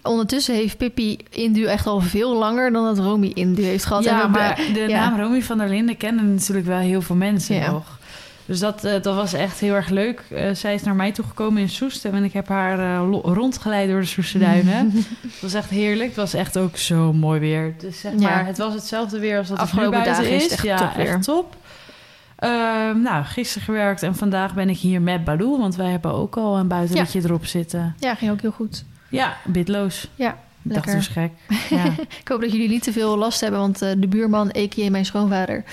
Ondertussen heeft Pippi Indu echt al veel langer dan dat Romy Indu heeft gehad. Ja, maar de ja. naam Romy van der Linden kennen natuurlijk wel heel veel mensen Ja. nog. Dus dat, eh, dat was echt heel erg leuk. Eh, zij is naar mij toegekomen in Soest en ik heb haar eh, rondgeleid door de Soeste duinen. Het was echt heerlijk. Het was echt ook zo mooi weer. Dus zeg Ja. maar, het was hetzelfde weer als dat het nu Afgelopen buiten dagen is is. het echt ja, top weer. echt top. Ehm, nou, gisteren gewerkt en vandaag ben ik hier met Baloo, want wij hebben ook al een buitenritje erop zitten. Ja, ging ook heel goed. Ja, bitloos. Ja, Ik lekker. dat is gek. Ja. Ik hoop dat jullie niet te veel last hebben, want de buurman, a.k.a. mijn schoonvader,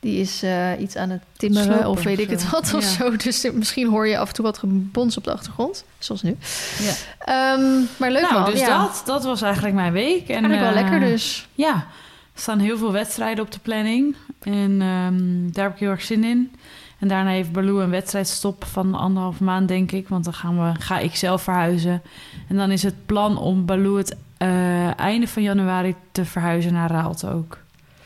die is eh, iets aan het timmeren Slopen of weet ik het wat of Ja. zo. Dus misschien hoor je af en toe wat gebons op de achtergrond, zoals nu. Ja. Ehm, maar leuk nou, man, dus ja. dat, dat was eigenlijk mijn week. En, Eigenlijk wel eh, lekker dus. Ja, er staan heel veel wedstrijden op de planning. En ehm, daar heb ik heel erg zin in. En daarna heeft Baloo een wedstrijdstop van anderhalf maand, denk ik. Want dan gaan we, ga ik zelf verhuizen. En dan is het plan om Baloo het eh, einde van januari te verhuizen naar Raalte ook.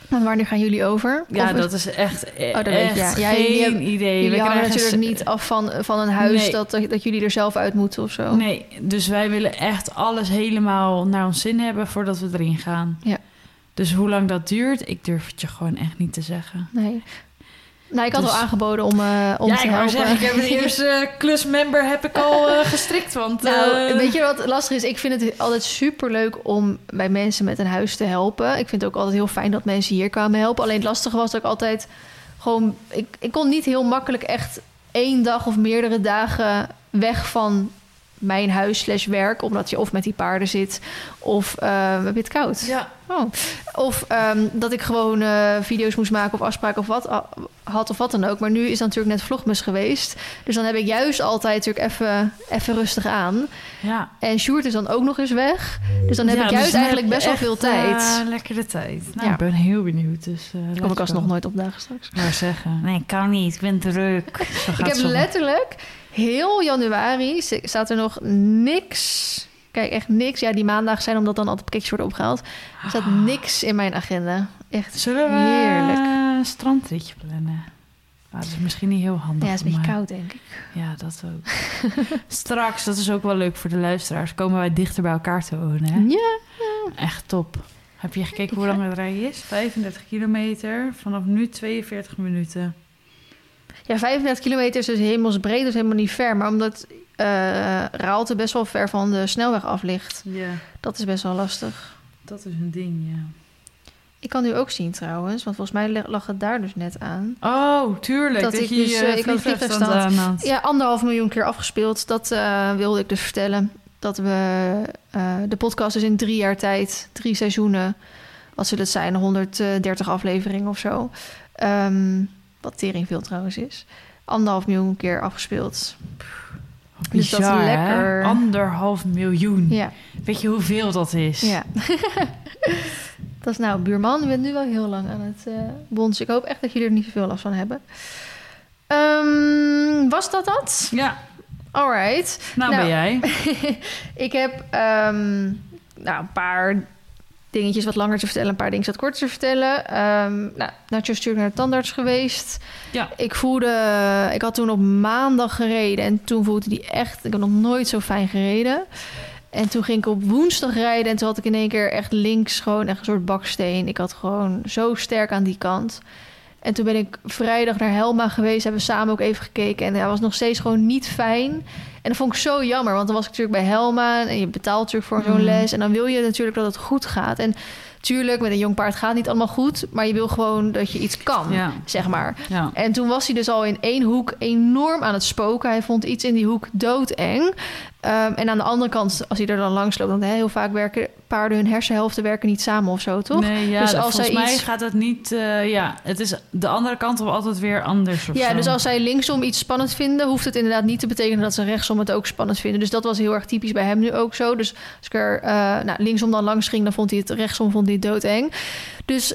En wanneer gaan jullie over? Ja, Of- dat is echt, Oh, dat weet je, echt ja. Ja, geen jullie hebben- idee. Jullie krijgen natuurlijk niet af van, van een huis Nee. dat, dat jullie er zelf uit moeten of zo. Nee, dus wij willen echt alles helemaal naar ons zin hebben voordat we erin gaan. Ja. Dus hoe lang dat duurt, ik durf het je gewoon echt niet te zeggen. Nee. Nou, ik had Dus- al aangeboden om, eh om ja, te helpen. zeggen, ik heb de eerste klusmember heb ik al eh, gestrikt. Want Nou, eh, weet je wat lastig is? Ik vind het altijd super leuk om bij mensen met een huis te helpen. Ik vind het ook altijd heel fijn dat mensen hier kwamen helpen. Alleen het lastige was dat ik altijd gewoon... Ik, ik kon niet heel makkelijk echt één dag of meerdere dagen weg van mijn huis slash werk. Omdat je of met die paarden zit of eh heb je het koud. Ja, Oh. Of ehm, dat ik gewoon eh, video's moest maken of afspraken of wat had of wat dan ook. Maar nu is dat natuurlijk net vlogmas geweest. Dus dan heb ik juist altijd natuurlijk even, even rustig aan. ja. En Sjoerd is dan ook nog eens weg. Dus dan heb Ja, ik dus juist eigenlijk best wel veel echt, tijd. eh, lekker de tijd. Nou, Ja. ik ben heel benieuwd. Dus, uh, Kom ik alsnog nooit op dagen straks. Maar zeggen, nee, ik kan niet, ik ben druk. Zo Ik heb letterlijk heel januari st- staat er nog niks. Kijk, echt niks. Ja, die maandagen zijn omdat dan altijd pakketjes worden opgehaald. Er staat niks in mijn agenda. Echt Zullen we heerlijk. een strandritje plannen? Ah, dat is misschien niet heel handig. Ja, het is een beetje koud, denk ik. Ja, dat ook. Straks, dat is ook wel leuk voor de luisteraars, komen wij dichter bij elkaar te wonen. Hè? Ja. Echt top. Heb je gekeken hoe lang het rijden is? 35 kilometer, vanaf nu 42 minuten. Ja, 35 kilometer is dus hemelsbreed, dus helemaal niet ver. Maar omdat eh Raalte best wel ver van de snelweg af ligt. Ja, Dat is best wel lastig. dat is een ding, ja. Ik kan nu ook zien trouwens, want volgens mij lag- het daar dus net aan. Oh, tuurlijk. Dat Dat, ik je dus, eh, ik had. Ja, anderhalf miljoen keer afgespeeld. Dat wilde ik dus vertellen. Dat we de podcast dus in drie jaar tijd, drie seizoenen, wat zullen het zijn, 130 afleveringen of zo. Ehm, wat tering veel trouwens is. Anderhalf miljoen keer afgespeeld. Dus dat is Bizar, hè? lekker. Anderhalf miljoen. Ja, Weet je hoeveel dat is? ja. dat is nou, buurman, je bent nu wel heel lang aan het eh bonzen. Ik hoop echt dat jullie er niet zoveel last van hebben. Ehm, was dat dat? Ja, Alright. nou, Nou, ben jij. ik heb ehm, nou, een paar dingetjes wat langer te vertellen, een paar dingen wat korter te vertellen. Ehm nou, Nacho natuurlijk naar de tandarts geweest. Ja. Ik voelde, ik had toen op maandag gereden en toen voelde die echt, ik heb nog nooit zo fijn gereden. En toen ging ik op woensdag rijden en toen had ik in één keer echt links gewoon echt een soort baksteen. Ik had gewoon zo sterk aan die kant. En toen ben ik vrijdag naar Helma geweest, hebben we samen ook even gekeken en hij was nog steeds gewoon niet fijn. En dat vond ik zo jammer, want dan was ik natuurlijk bij Helma en je betaalt natuurlijk voor zo'n Mhm. les en dan wil je natuurlijk dat het goed gaat. En tuurlijk, met een jong paard gaat niet allemaal goed, maar je wil gewoon dat je iets kan, Ja. zeg maar. Ja. En toen was hij dus al in één hoek enorm aan het spoken. Hij vond iets in die hoek doodeng. Ehm, en aan de andere kant, als hij er dan langs loopt... dan heel vaak werken paarden hun hersenhelften werken niet samen of zo, toch? Nee, ja, Dus als volgens zij mij iets- gaat het niet... eh, ja, het is de andere kant op altijd weer anders Ja, zo. dus als zij linksom iets spannend vinden... hoeft het inderdaad niet te betekenen dat ze rechtsom het ook spannend vinden. Dus dat was heel erg typisch bij hem nu ook zo. Dus als ik er eh, nou, linksom dan langs ging... dan vond hij het rechtsom vond hij het doodeng. Dus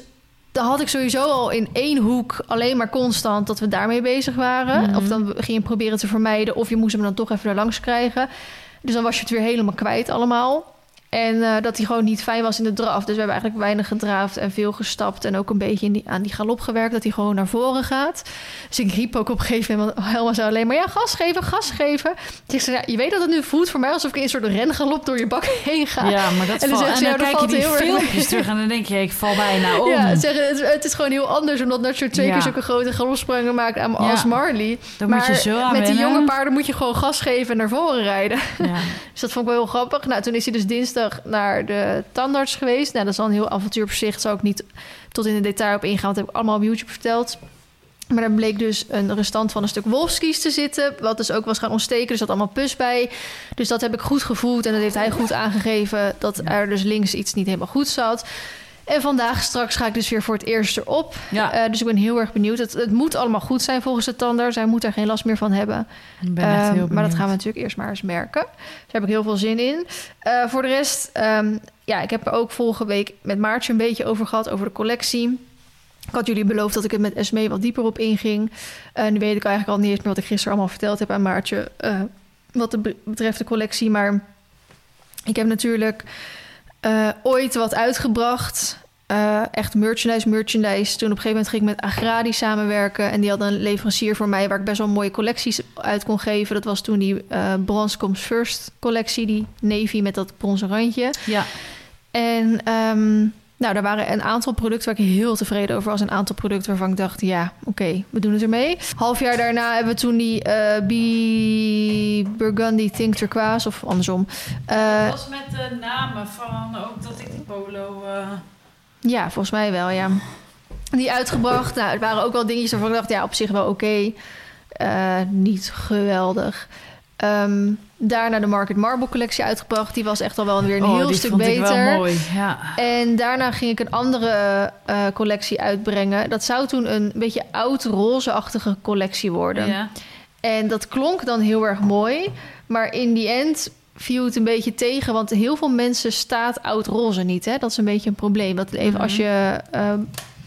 dan had ik sowieso al in één hoek alleen maar constant dat we daarmee bezig waren. Mhm. Of dan ging je proberen te vermijden, of je moest hem dan toch even er langs krijgen. Dus dan was je het weer helemaal kwijt allemaal. En eh, dat hij gewoon niet fijn was in de draf. Dus we hebben eigenlijk weinig gedraafd en veel gestapt. En ook een beetje in die, aan die galop gewerkt, dat hij gewoon naar voren gaat. Dus ik riep ook op een gegeven moment, Helma zei alleen maar... ja, gas geven, gas geven. Ik zei, ja, je weet dat het nu voelt voor mij... alsof ik in een soort rengalop door je bak heen ga. Ja, maar dat En dan val- ze, en ja, dan kijk je die filmpjes terug en dan denk je, ik val bijna om. Ja, zeggen, het, het is gewoon heel anders... omdat Nacho twee Ja. keer zulke grote galopsprongen maakt aan, als Marley. Dan maar moet je zo aan met die jonge paarden moet je gewoon gas geven en naar voren rijden. Ja. Dus dat vond ik wel heel grappig. Nou, toen is hij dus dinsdag naar de tandarts geweest. Nou, dat is al een heel avontuur op zich. Zou ik niet tot in de detail op ingaan. want Dat heb ik allemaal op YouTube verteld. Maar daar bleek dus een restant van een stuk wolfskies te zitten. Wat dus ook was gaan ontsteken. Er zat allemaal pus bij. Dus dat heb ik goed gevoeld. En dat heeft hij goed aangegeven. Dat er dus links iets niet helemaal goed zat. En vandaag straks ga ik dus weer voor het eerst erop. ja, Eh, dus ik ben heel erg benieuwd. Het, het moet allemaal goed zijn volgens de tandarts. Hij moet daar geen last meer van hebben. ik ben echt Ehm, heel maar dat benieuwd. gaan we natuurlijk eerst maar eens merken. Daar heb ik heel veel zin in. Eh, voor de rest, ehm, ja, ik heb er ook vorige week met Maartje een beetje over gehad, over de collectie. Ik had jullie beloofd dat ik het met Esmee wat dieper op inging. Eh, nu weet ik eigenlijk al niet eens meer wat ik gisteren allemaal verteld heb aan Maartje. wat de be- betreft de collectie. Maar ik heb natuurlijk ooit wat uitgebracht. Eh, echt merchandise, merchandise. Toen op een gegeven moment ging ik met Agradi samenwerken. En die had een leverancier voor mij waar ik best wel mooie collecties uit kon geven. Dat was toen die eh Brons Comes First collectie. Die navy met dat bronzen randje. Ja, En ehm, nou, er waren een aantal producten waar ik heel tevreden over was. Een aantal producten waarvan ik dacht, ja, oké, we doen het ermee. Half jaar daarna hebben we toen die eh B Burgundy Think Turquoise, of andersom. Eh, dat was met de namen van ook dat ik die polo... eh, Ja, volgens mij wel, ja. Die uitgebracht. Nou, het waren ook wel dingetjes waarvan ik dacht, ja, op zich wel oké. Eh, niet geweldig. Ehm, daarna de Market Marble collectie uitgebracht. Die was echt al wel weer een oh, heel stuk beter. wel mooi, ja. En daarna ging ik een andere eh, collectie uitbrengen. Dat zou toen een beetje oud rozeachtige collectie worden. ja. En dat klonk dan heel erg mooi. Maar in die end viel het een beetje tegen. Want heel veel mensen staat oud roze niet. Hè? Dat is een beetje een probleem. Dat even Mhm. als je... eh,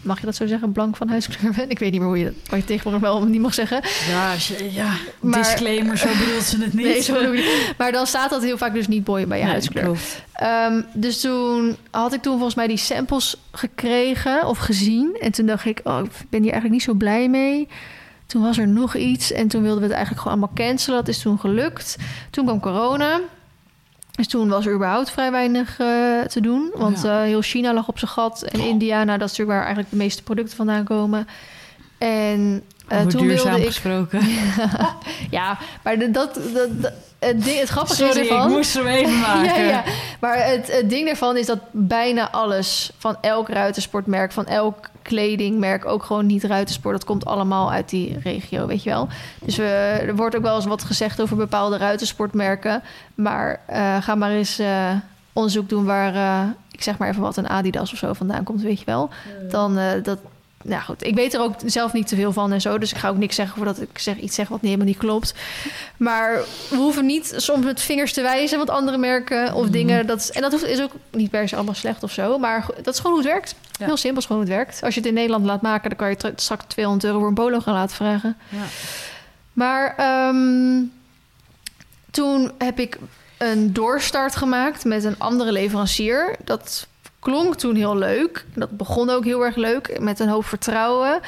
mag je dat zo zeggen? Blank van huiskleur bent? Ik weet niet meer hoe je dat wat je tegenwoordig wel niet mag zeggen. Ja, je- ja. Maar- disclaimer, zo bedoelt ze het niet. Nee, zo niet. Maar dan staat dat heel vaak dus niet mooi bij je Nee, huidskleur. Ehm, dus toen had ik toen volgens mij die samples gekregen of gezien. En toen dacht ik, oh, ik ben hier eigenlijk niet zo blij mee. Toen was er nog iets en toen wilden we het eigenlijk gewoon allemaal cancelen. Dat is toen gelukt. Toen kwam corona. Dus toen was er überhaupt vrij weinig eh, te doen. Want Ja. eh, heel China lag op zijn gat. En India, nou, dat is natuurlijk waar eigenlijk de meeste producten vandaan komen. En eh, Over toen duurzaam wilde ik... gesproken. Ja, maar de- dat, dat, dat- het, ding, het grappige Sorry, is ervan... ik moest hem even maken. Ja, ja. Maar het, het ding daarvan is dat bijna alles van elk ruitersportmerk, van elk kledingmerk, ook gewoon niet ruitersport, dat komt allemaal uit die regio, weet je wel. Dus we, er wordt ook wel eens wat gezegd over bepaalde ruitersportmerken. Maar eh, ga maar eens eh, onderzoek doen waar, ik zeg maar even wat, een Adidas of zo vandaan komt, weet je wel. Dan eh, dat. Nou goed, ik weet er ook zelf niet te veel van en zo. Dus ik ga ook niks zeggen voordat ik zeg, iets zeg wat niet helemaal niet klopt. Maar we hoeven niet soms met vingers te wijzen wat andere merken of Mhm. dingen. Dat en dat hoeft- is ook niet per se allemaal slecht of zo. Maar dat is gewoon hoe het werkt. Ja. Heel simpel is gewoon hoe het werkt. Als je het in Nederland laat maken, dan kan je tra- straks 200 euro voor een polo gaan laten vragen. Ja. Maar ehm, toen heb ik een doorstart gemaakt met een andere leverancier. Dat klonk toen heel leuk. Dat begon ook heel erg leuk, met een hoop vertrouwen.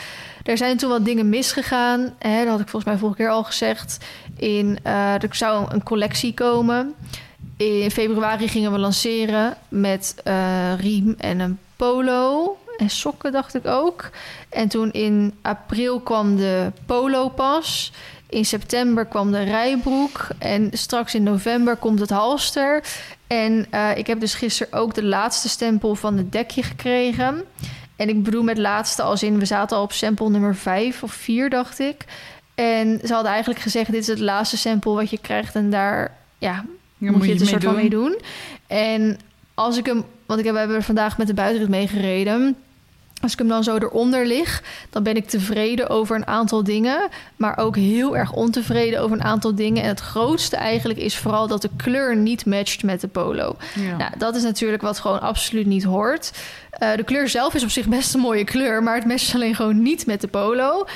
Er zijn toen wat dingen misgegaan. Hè, dat had ik volgens mij vorige keer al gezegd. In, uh, er zou een collectie komen. In februari gingen we lanceren met uh, riem en een polo. En sokken, dacht ik ook. En toen in april kwam de polo pas. In september kwam de rijbroek. En straks in november komt het halster. En uh, ik heb dus gisteren ook de laatste stempel van het dekje gekregen. En ik bedoel met laatste als in... we zaten al op sample nummer 5 of 4, dacht ik. En ze hadden eigenlijk gezegd... dit is het laatste sample wat je krijgt... en daar ja, moet, moet je het een soort van mee doen. En als ik hem... want ik heb, we hebben vandaag met de buitenrit meegereden... Als ik hem dan zo eronder lig, dan ben ik tevreden over een aantal dingen, maar ook heel erg ontevreden over een aantal dingen. En het grootste eigenlijk is vooral dat de kleur niet matcht met de polo. Ja. Nou, dat is natuurlijk wat gewoon absoluut niet hoort. Uh, de kleur zelf is op zich best een mooie kleur, maar het matcht alleen gewoon niet met de polo.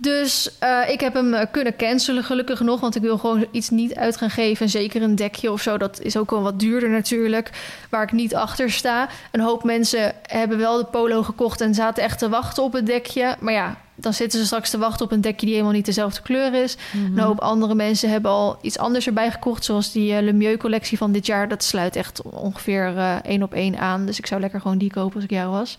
Dus uh, ik heb hem uh, kunnen cancelen, gelukkig genoeg. Want ik wil gewoon iets niet uit gaan geven. En zeker een dekje of zo, dat is ook wel wat duurder natuurlijk. Waar ik niet achter sta. Een hoop mensen hebben wel de polo gekocht en zaten echt te wachten op het dekje. Maar ja, dan zitten ze straks te wachten op een dekje die helemaal niet dezelfde kleur is. Mm -hmm. Een hoop andere mensen hebben al iets anders erbij gekocht. Zoals die uh, Le Mieux collectie van dit jaar. Dat sluit echt ongeveer één op één aan. Dus ik zou lekker gewoon die kopen als ik jou was.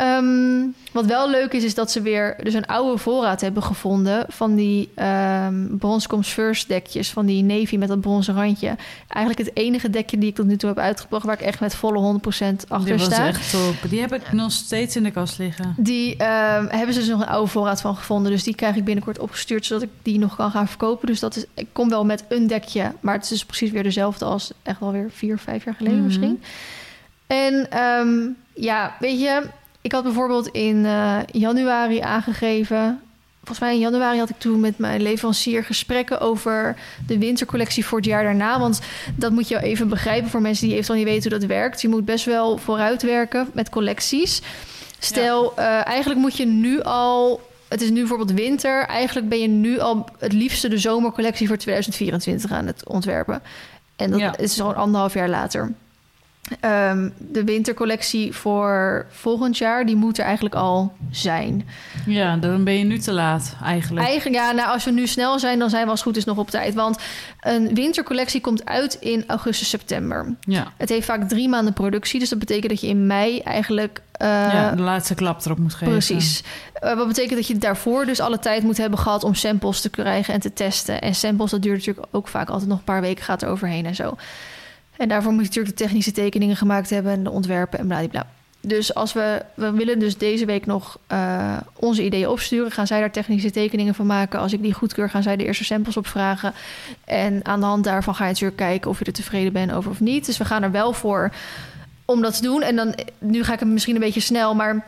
Um, wat wel leuk is, is dat ze weer dus een oude voorraad hebben gevonden van die um, Bronscoms First dekjes, van die navy met dat bronzen randje. Eigenlijk het enige dekje die ik tot nu toe heb uitgebracht, waar ik echt met volle 100% achter Die was sta. echt top. Die heb ik nog steeds in de kast liggen. Die um, hebben ze dus nog een oude voorraad van gevonden, dus die krijg ik binnenkort opgestuurd, zodat ik die nog kan gaan verkopen. Dus dat is, ik kom wel met een dekje, maar het is dus precies weer dezelfde als echt wel weer vier, vijf jaar geleden mm -hmm. misschien. En ja, weet je ik had bijvoorbeeld in uh, januari aangegeven. Volgens mij in januari had ik toen met mijn leverancier gesprekken over de wintercollectie voor het jaar daarna. Want dat moet je even begrijpen voor mensen die eventueel niet weten hoe dat werkt. Je moet best wel vooruitwerken met collecties. Stel, ja. uh, eigenlijk moet je nu al. Het is nu bijvoorbeeld winter. Eigenlijk ben je nu al het liefste de zomercollectie voor 2024 aan het ontwerpen. En dat ja. is gewoon anderhalf jaar later. Um, de wintercollectie voor volgend jaar, die moet er eigenlijk al zijn. Ja, dan ben je nu te laat eigenlijk. Eigenlijk, ja, nou, als we nu snel zijn, dan zijn we als het goed is nog op tijd. Want een wintercollectie komt uit in augustus, september. Ja. Het heeft vaak drie maanden productie, dus dat betekent dat je in mei eigenlijk... Uh, ja, de laatste klap erop moet geven. Precies. Uh, wat betekent dat je daarvoor dus alle tijd moet hebben gehad om samples te krijgen en te testen. En samples, dat duurt natuurlijk ook vaak altijd nog een paar weken, gaat er overheen en zo. En daarvoor moet je natuurlijk de technische tekeningen gemaakt hebben en de ontwerpen en bladibla. Dus als we, we willen dus deze week nog uh, onze ideeën opsturen, gaan zij daar technische tekeningen van maken. Als ik die goedkeur, gaan zij de eerste samples opvragen. En aan de hand daarvan ga je natuurlijk kijken of je er tevreden bent over of niet. Dus we gaan er wel voor om dat te doen. En dan, nu ga ik het misschien een beetje snel, maar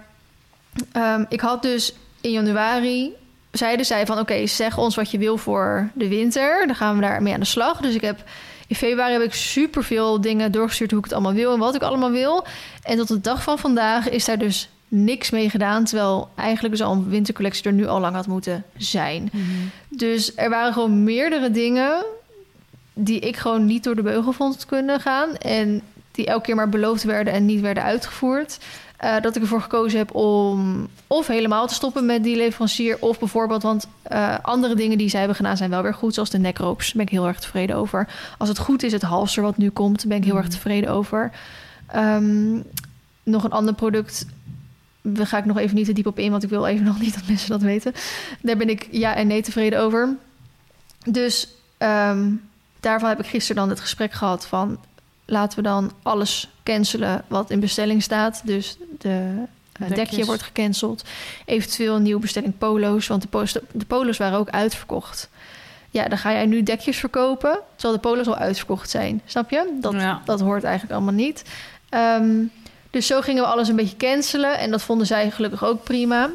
um, ik had dus in januari zeiden zij van oké, zeg ons wat je wil voor de winter. Dan gaan we daarmee aan de slag. Dus ik heb in februari heb ik superveel dingen doorgestuurd hoe ik het allemaal wil en wat ik allemaal wil. En tot de dag van vandaag is daar dus niks mee gedaan. Terwijl eigenlijk dus al een wintercollectie er nu al lang had moeten zijn. Mm-hmm. Dus er waren gewoon meerdere dingen die ik gewoon niet door de beugel vond kunnen gaan. En die elke keer maar beloofd werden en niet werden uitgevoerd. Uh, dat ik ervoor gekozen heb om of helemaal te stoppen met die leverancier. Of bijvoorbeeld, want uh, andere dingen die zij hebben gedaan zijn wel weer goed. Zoals de nekropes, daar ben ik heel erg tevreden over. Als het goed is, het halster wat nu komt, ben ik heel mm. erg tevreden over. Um, nog een ander product, daar ga ik nog even niet te diep op in. Want ik wil even nog niet dat mensen dat weten. Daar ben ik ja en nee tevreden over. Dus um, daarvan heb ik gisteren dan het gesprek gehad van laten we dan alles cancelen wat in bestelling staat. Dus de uh, dekje wordt gecanceld. Eventueel een nieuwe bestelling polo's, want de, polos, de polo's waren ook uitverkocht. Ja, dan ga jij nu dekjes verkopen, terwijl de polo's al uitverkocht zijn. Snap je? Dat, ja. dat hoort eigenlijk allemaal niet. Um, dus zo gingen we alles een beetje cancelen. En dat vonden zij gelukkig ook prima.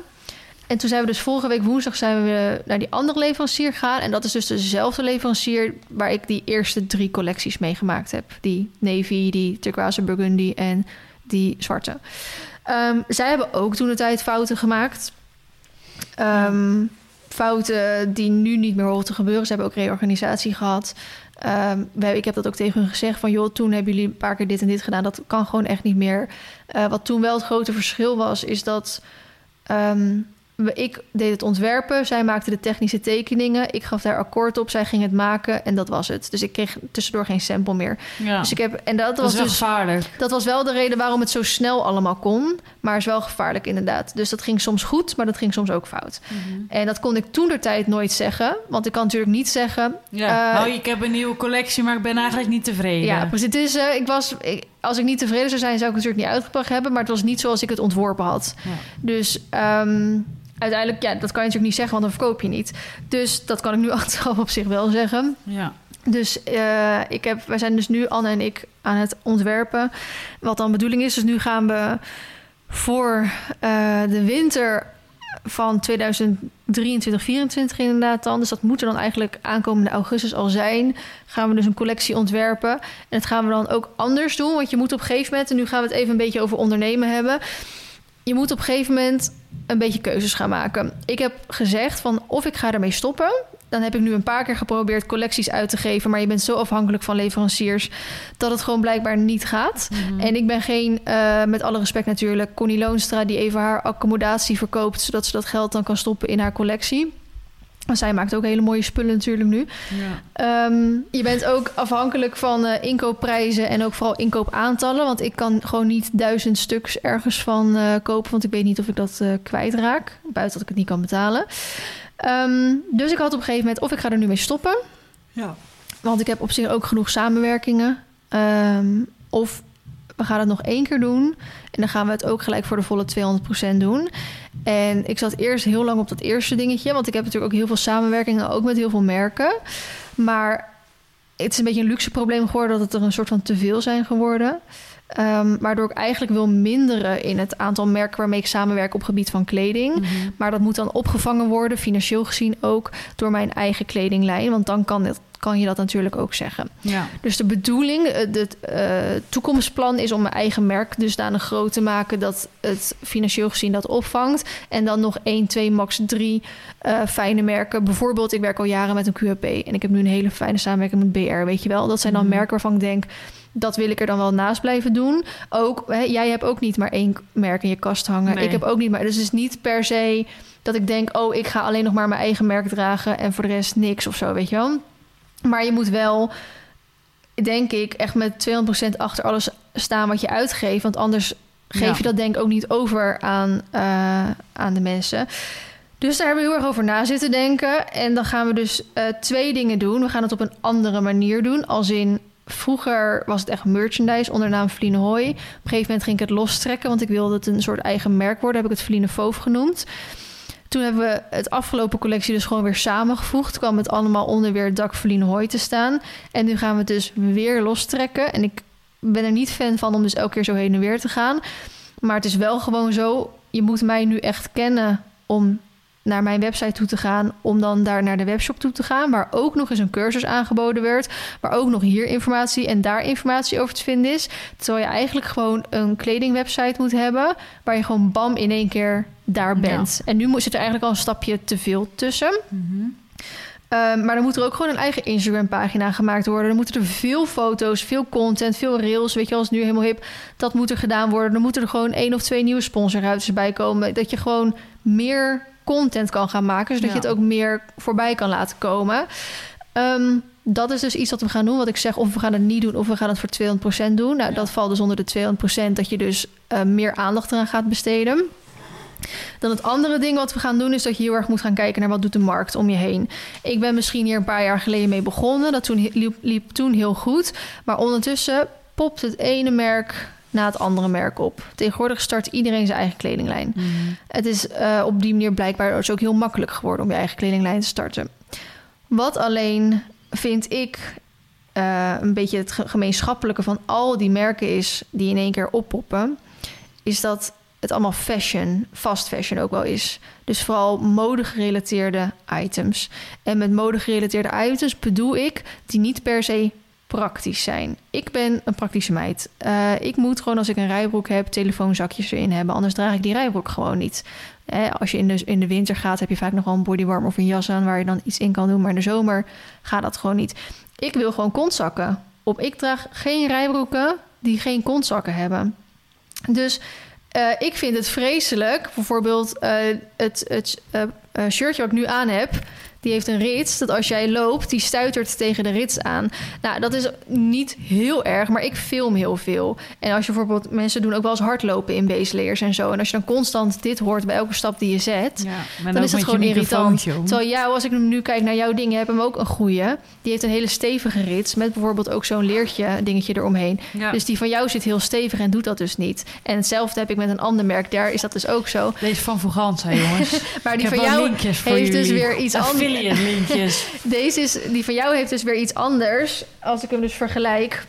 En toen zijn we dus vorige week woensdag zijn we naar die andere leverancier gegaan. En dat is dus dezelfde leverancier waar ik die eerste drie collecties meegemaakt heb. Die navy, die turquoise burgundy en die zwarte. Um, zij hebben ook toen de tijd fouten gemaakt. Um, fouten die nu niet meer horen te gebeuren. Ze hebben ook reorganisatie gehad. ehm, ik heb dat ook tegen hun gezegd van joh, toen hebben jullie een paar keer dit en dit gedaan. Dat kan gewoon echt niet meer. Eh, wat toen wel het grote verschil was, is dat ehm, ik deed het ontwerpen, zij maakte de technische tekeningen. Ik gaf daar akkoord op, zij ging het maken en dat was het. Dus ik kreeg tussendoor geen sample meer. Ja. Dus ik heb en dat, dat was dus gevaarlijk. dat was wel de reden waarom het zo snel allemaal kon, maar is wel gevaarlijk inderdaad. Dus dat ging soms goed, maar dat ging soms ook fout. En dat kon ik toen de tijd nooit zeggen, want ik kan natuurlijk niet zeggen. Ja. nou, ik heb een nieuwe collectie, maar ik ben eigenlijk niet tevreden. Ja, precies. Eh, ik was, ik- als ik niet tevreden zou zijn, zou ik het natuurlijk niet uitgebracht hebben, maar het was niet zoals ik het ontworpen had. Ja. Dus ehm, uiteindelijk, ja, dat kan je natuurlijk niet zeggen, want dan verkoop je niet. Dus dat kan ik nu achteraf op zich wel zeggen. Ja. Dus eh, ik heb, wij zijn dus nu, Anne en ik, aan het ontwerpen. Wat dan bedoeling is. Dus nu gaan we voor eh, de winter van 2023, 24 inderdaad dan. Dus dat moet er dan eigenlijk aankomende augustus al zijn. Gaan we dus een collectie ontwerpen. En dat gaan we dan ook anders doen. Want je moet op een gegeven moment, en nu gaan we het even een beetje over ondernemen hebben. Je moet op een gegeven moment een beetje keuzes gaan maken. Ik heb gezegd van of ik ga ermee stoppen. Dan heb ik nu een paar keer geprobeerd collecties uit te geven. Maar je bent zo afhankelijk van leveranciers dat het gewoon blijkbaar niet gaat. En ik ben geen, eh, met alle respect natuurlijk, Connie Loonstra die even haar accommodatie verkoopt. Zodat ze dat geld dan kan stoppen in haar collectie. Want zij maakt ook hele mooie spullen natuurlijk nu. Ja. Ehm, je bent ook afhankelijk van eh, inkoopprijzen en ook vooral inkoopaantallen. Want ik kan gewoon niet duizend stuks ergens van eh, kopen. Want ik weet niet of ik dat eh, kwijtraak. Buiten dat ik het niet kan betalen. Ehm, dus ik had op een gegeven moment of ik ga er nu mee stoppen. Ja. Want ik heb op zich ook genoeg samenwerkingen. Ehm, of we gaan het nog één keer doen. En dan gaan we het ook gelijk voor de volle 200% doen. En ik zat eerst heel lang op dat eerste dingetje. Want ik heb natuurlijk ook heel veel samenwerkingen, ook met heel veel merken. Maar het is een beetje een luxe probleem geworden dat het er een soort van te veel zijn geworden. Ehm, waardoor ik eigenlijk wil minderen in het aantal merken waarmee ik samenwerk op gebied van kleding. Mhm. Maar dat moet dan opgevangen worden, financieel gezien ook, door mijn eigen kledinglijn. Want dan kan, het, kan je dat natuurlijk ook zeggen. Ja. Dus de bedoeling, eh, het eh, toekomstplan is om mijn eigen merk dusdanig groot te maken dat het financieel gezien dat opvangt. En dan nog 1, 2, max 3 eh, fijne merken. Bijvoorbeeld, ik werk al jaren met een QAP en ik heb nu een hele fijne samenwerking met BR, weet je wel. Dat zijn dan Mhm. merken waarvan ik denk, dat wil ik er dan wel naast blijven doen. Ook, hè, jij hebt ook niet maar één merk in je kast hangen. Nee. Ik heb ook niet maar. Dus het is niet per se dat ik denk, oh, ik ga alleen nog maar mijn eigen merk dragen en voor de rest niks of zo, weet je wel. Maar je moet wel, denk ik, echt met 200% achter alles staan wat je uitgeeft. Want anders geef Ja. je dat denk ik ook niet over aan, eh, aan de mensen. Dus daar hebben we heel erg over na zitten denken. En dan gaan we dus eh, twee dingen doen. We gaan het op een andere manier doen. Als in, vroeger was het echt merchandise onder de naam Feline Hoy. Op een gegeven moment ging ik het lostrekken... want ik wilde het een soort eigen merk worden. Heb ik het Feline Fauve genoemd. Toen hebben we het afgelopen collectie dus gewoon weer samengevoegd. kwam het allemaal onder weer het dak Feline Hoy te staan. En nu gaan we het dus weer lostrekken. En ik ben er niet fan van om dus elke keer zo heen en weer te gaan. Maar het is wel gewoon zo... je moet mij nu echt kennen om naar mijn website toe te gaan... om dan daar naar de webshop toe te gaan... waar ook nog eens een cursus aangeboden werd... waar ook nog hier informatie en daar informatie over te vinden is. Terwijl je eigenlijk gewoon een kledingwebsite moet hebben... waar je gewoon bam in één keer daar bent. En nu moet- zit er eigenlijk al een stapje te veel tussen... Mhm. Ehm, maar dan moet er ook gewoon een eigen Instagram-pagina gemaakt worden. Dan moeten er veel foto's, veel content, veel rails. Weet je, als nu helemaal hip, dat moet er gedaan worden. Dan moeten er gewoon één of twee nieuwe sponsorruiters bij komen. Dat je gewoon meer content kan gaan maken, zodat Ja. je het ook meer voorbij kan laten komen. Ehm, dat is dus iets wat we gaan doen. Wat ik zeg, of we gaan het niet doen, of we gaan het voor 200% doen. Nou, dat valt dus onder de 200% dat je dus eh, meer aandacht eraan gaat besteden. Dan het andere ding wat we gaan doen is dat je heel erg moet gaan kijken naar wat doet de markt om je heen. Ik ben misschien hier een paar jaar geleden mee begonnen. Dat toen, liep, liep toen heel goed. Maar ondertussen popt het ene merk na het andere merk op. Tegenwoordig start iedereen zijn eigen kledinglijn. Mhm. Het is eh, op die manier blijkbaar dus ook heel makkelijk geworden om je eigen kledinglijn te starten. Wat alleen vind ik eh, een beetje het ge- gemeenschappelijke van al die merken is die in één keer oppoppen, is dat het allemaal fashion, fast fashion ook wel is. Dus vooral mode-gerelateerde items. En met mode-gerelateerde items bedoel ik die niet per se praktisch zijn. Ik ben een praktische meid. Eh, ik moet gewoon als ik een rijbroek heb, telefoonzakjes erin hebben. Anders draag ik die rijbroek gewoon niet. Eh, als je in de, in de winter gaat, heb je vaak nog wel een bodywarm of een jas aan waar je dan iets in kan doen. Maar in de zomer gaat dat gewoon niet. Ik wil gewoon kontzakken. Op ik draag geen rijbroeken die geen kontzakken hebben. Dus eh, ik vind het vreselijk. Bijvoorbeeld het, het shirtje wat ik nu aan heb die heeft een rits. Dat als jij loopt, die stuitert tegen de rits aan. Nou, dat is niet heel erg, maar ik film heel veel. En als je bijvoorbeeld, mensen doen ook wel eens hardlopen in baseleers en zo. En als je dan constant dit hoort bij elke stap die je zet, ja, dan is het gewoon irritant. Terwijl jou, als ik nu kijk naar jouw dingen, heb hem ook een goede. Die heeft een hele stevige rits met bijvoorbeeld ook zo'n leertje dingetje eromheen. Ja. Dus die van jou zit heel stevig en doet dat dus niet. En hetzelfde heb ik met een ander merk. Daar is dat dus ook zo. Deze van Vogant, jongens. maar die van jou heeft dus weer iets anders Deze is, die van jou heeft dus weer iets anders. Als ik hem dus vergelijk.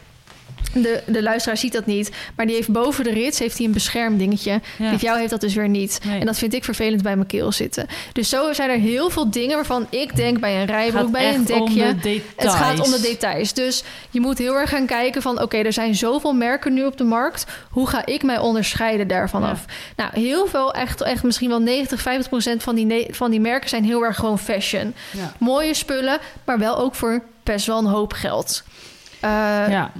De, de luisteraar ziet dat niet. Maar die heeft boven de rits heeft hij een beschermdingetje. Ja. Die jou heeft dat dus weer niet. En dat vind ik vervelend bij mijn keel zitten. Dus zo zijn er heel veel dingen waarvan ik denk bij een rijbroek, bij een dekje. het gaat om de details. Dus je moet heel erg gaan kijken van... oké, er zijn zoveel merken nu op de markt. Hoe ga ik mij onderscheiden daarvan af? Nou, heel veel, echt, echt misschien wel 90, 50 procent van die, van die merken... zijn heel erg gewoon fashion. Mooie spullen, maar wel ook voor best wel een hoop geld. Uh, ja.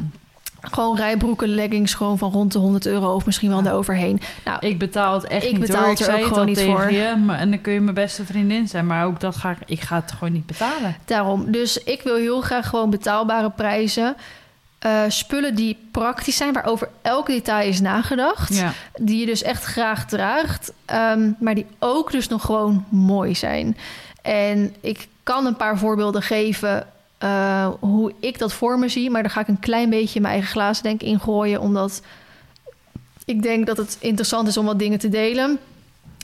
Gewoon rijbroeken, leggings, gewoon van rond de 100 euro of misschien wel ja. eroverheen. Nou, ik betaal het echt ik niet betaal Het er ook gewoon niet voor. Je, maar, en dan kun je mijn beste vriendin zijn, maar ook dat ga ik, ik ga het gewoon niet betalen. Daarom. Dus ik wil heel graag gewoon betaalbare prijzen. Uh, spullen die praktisch zijn, waarover elk detail is nagedacht. Ja. Die je dus echt graag draagt. Um, maar die ook dus nog gewoon mooi zijn. En ik kan een paar voorbeelden geven uh, hoe ik dat voor me zie. Maar daar ga ik een klein beetje mijn eigen glazen denk ingooien. Omdat ik denk dat het interessant is om wat dingen te delen.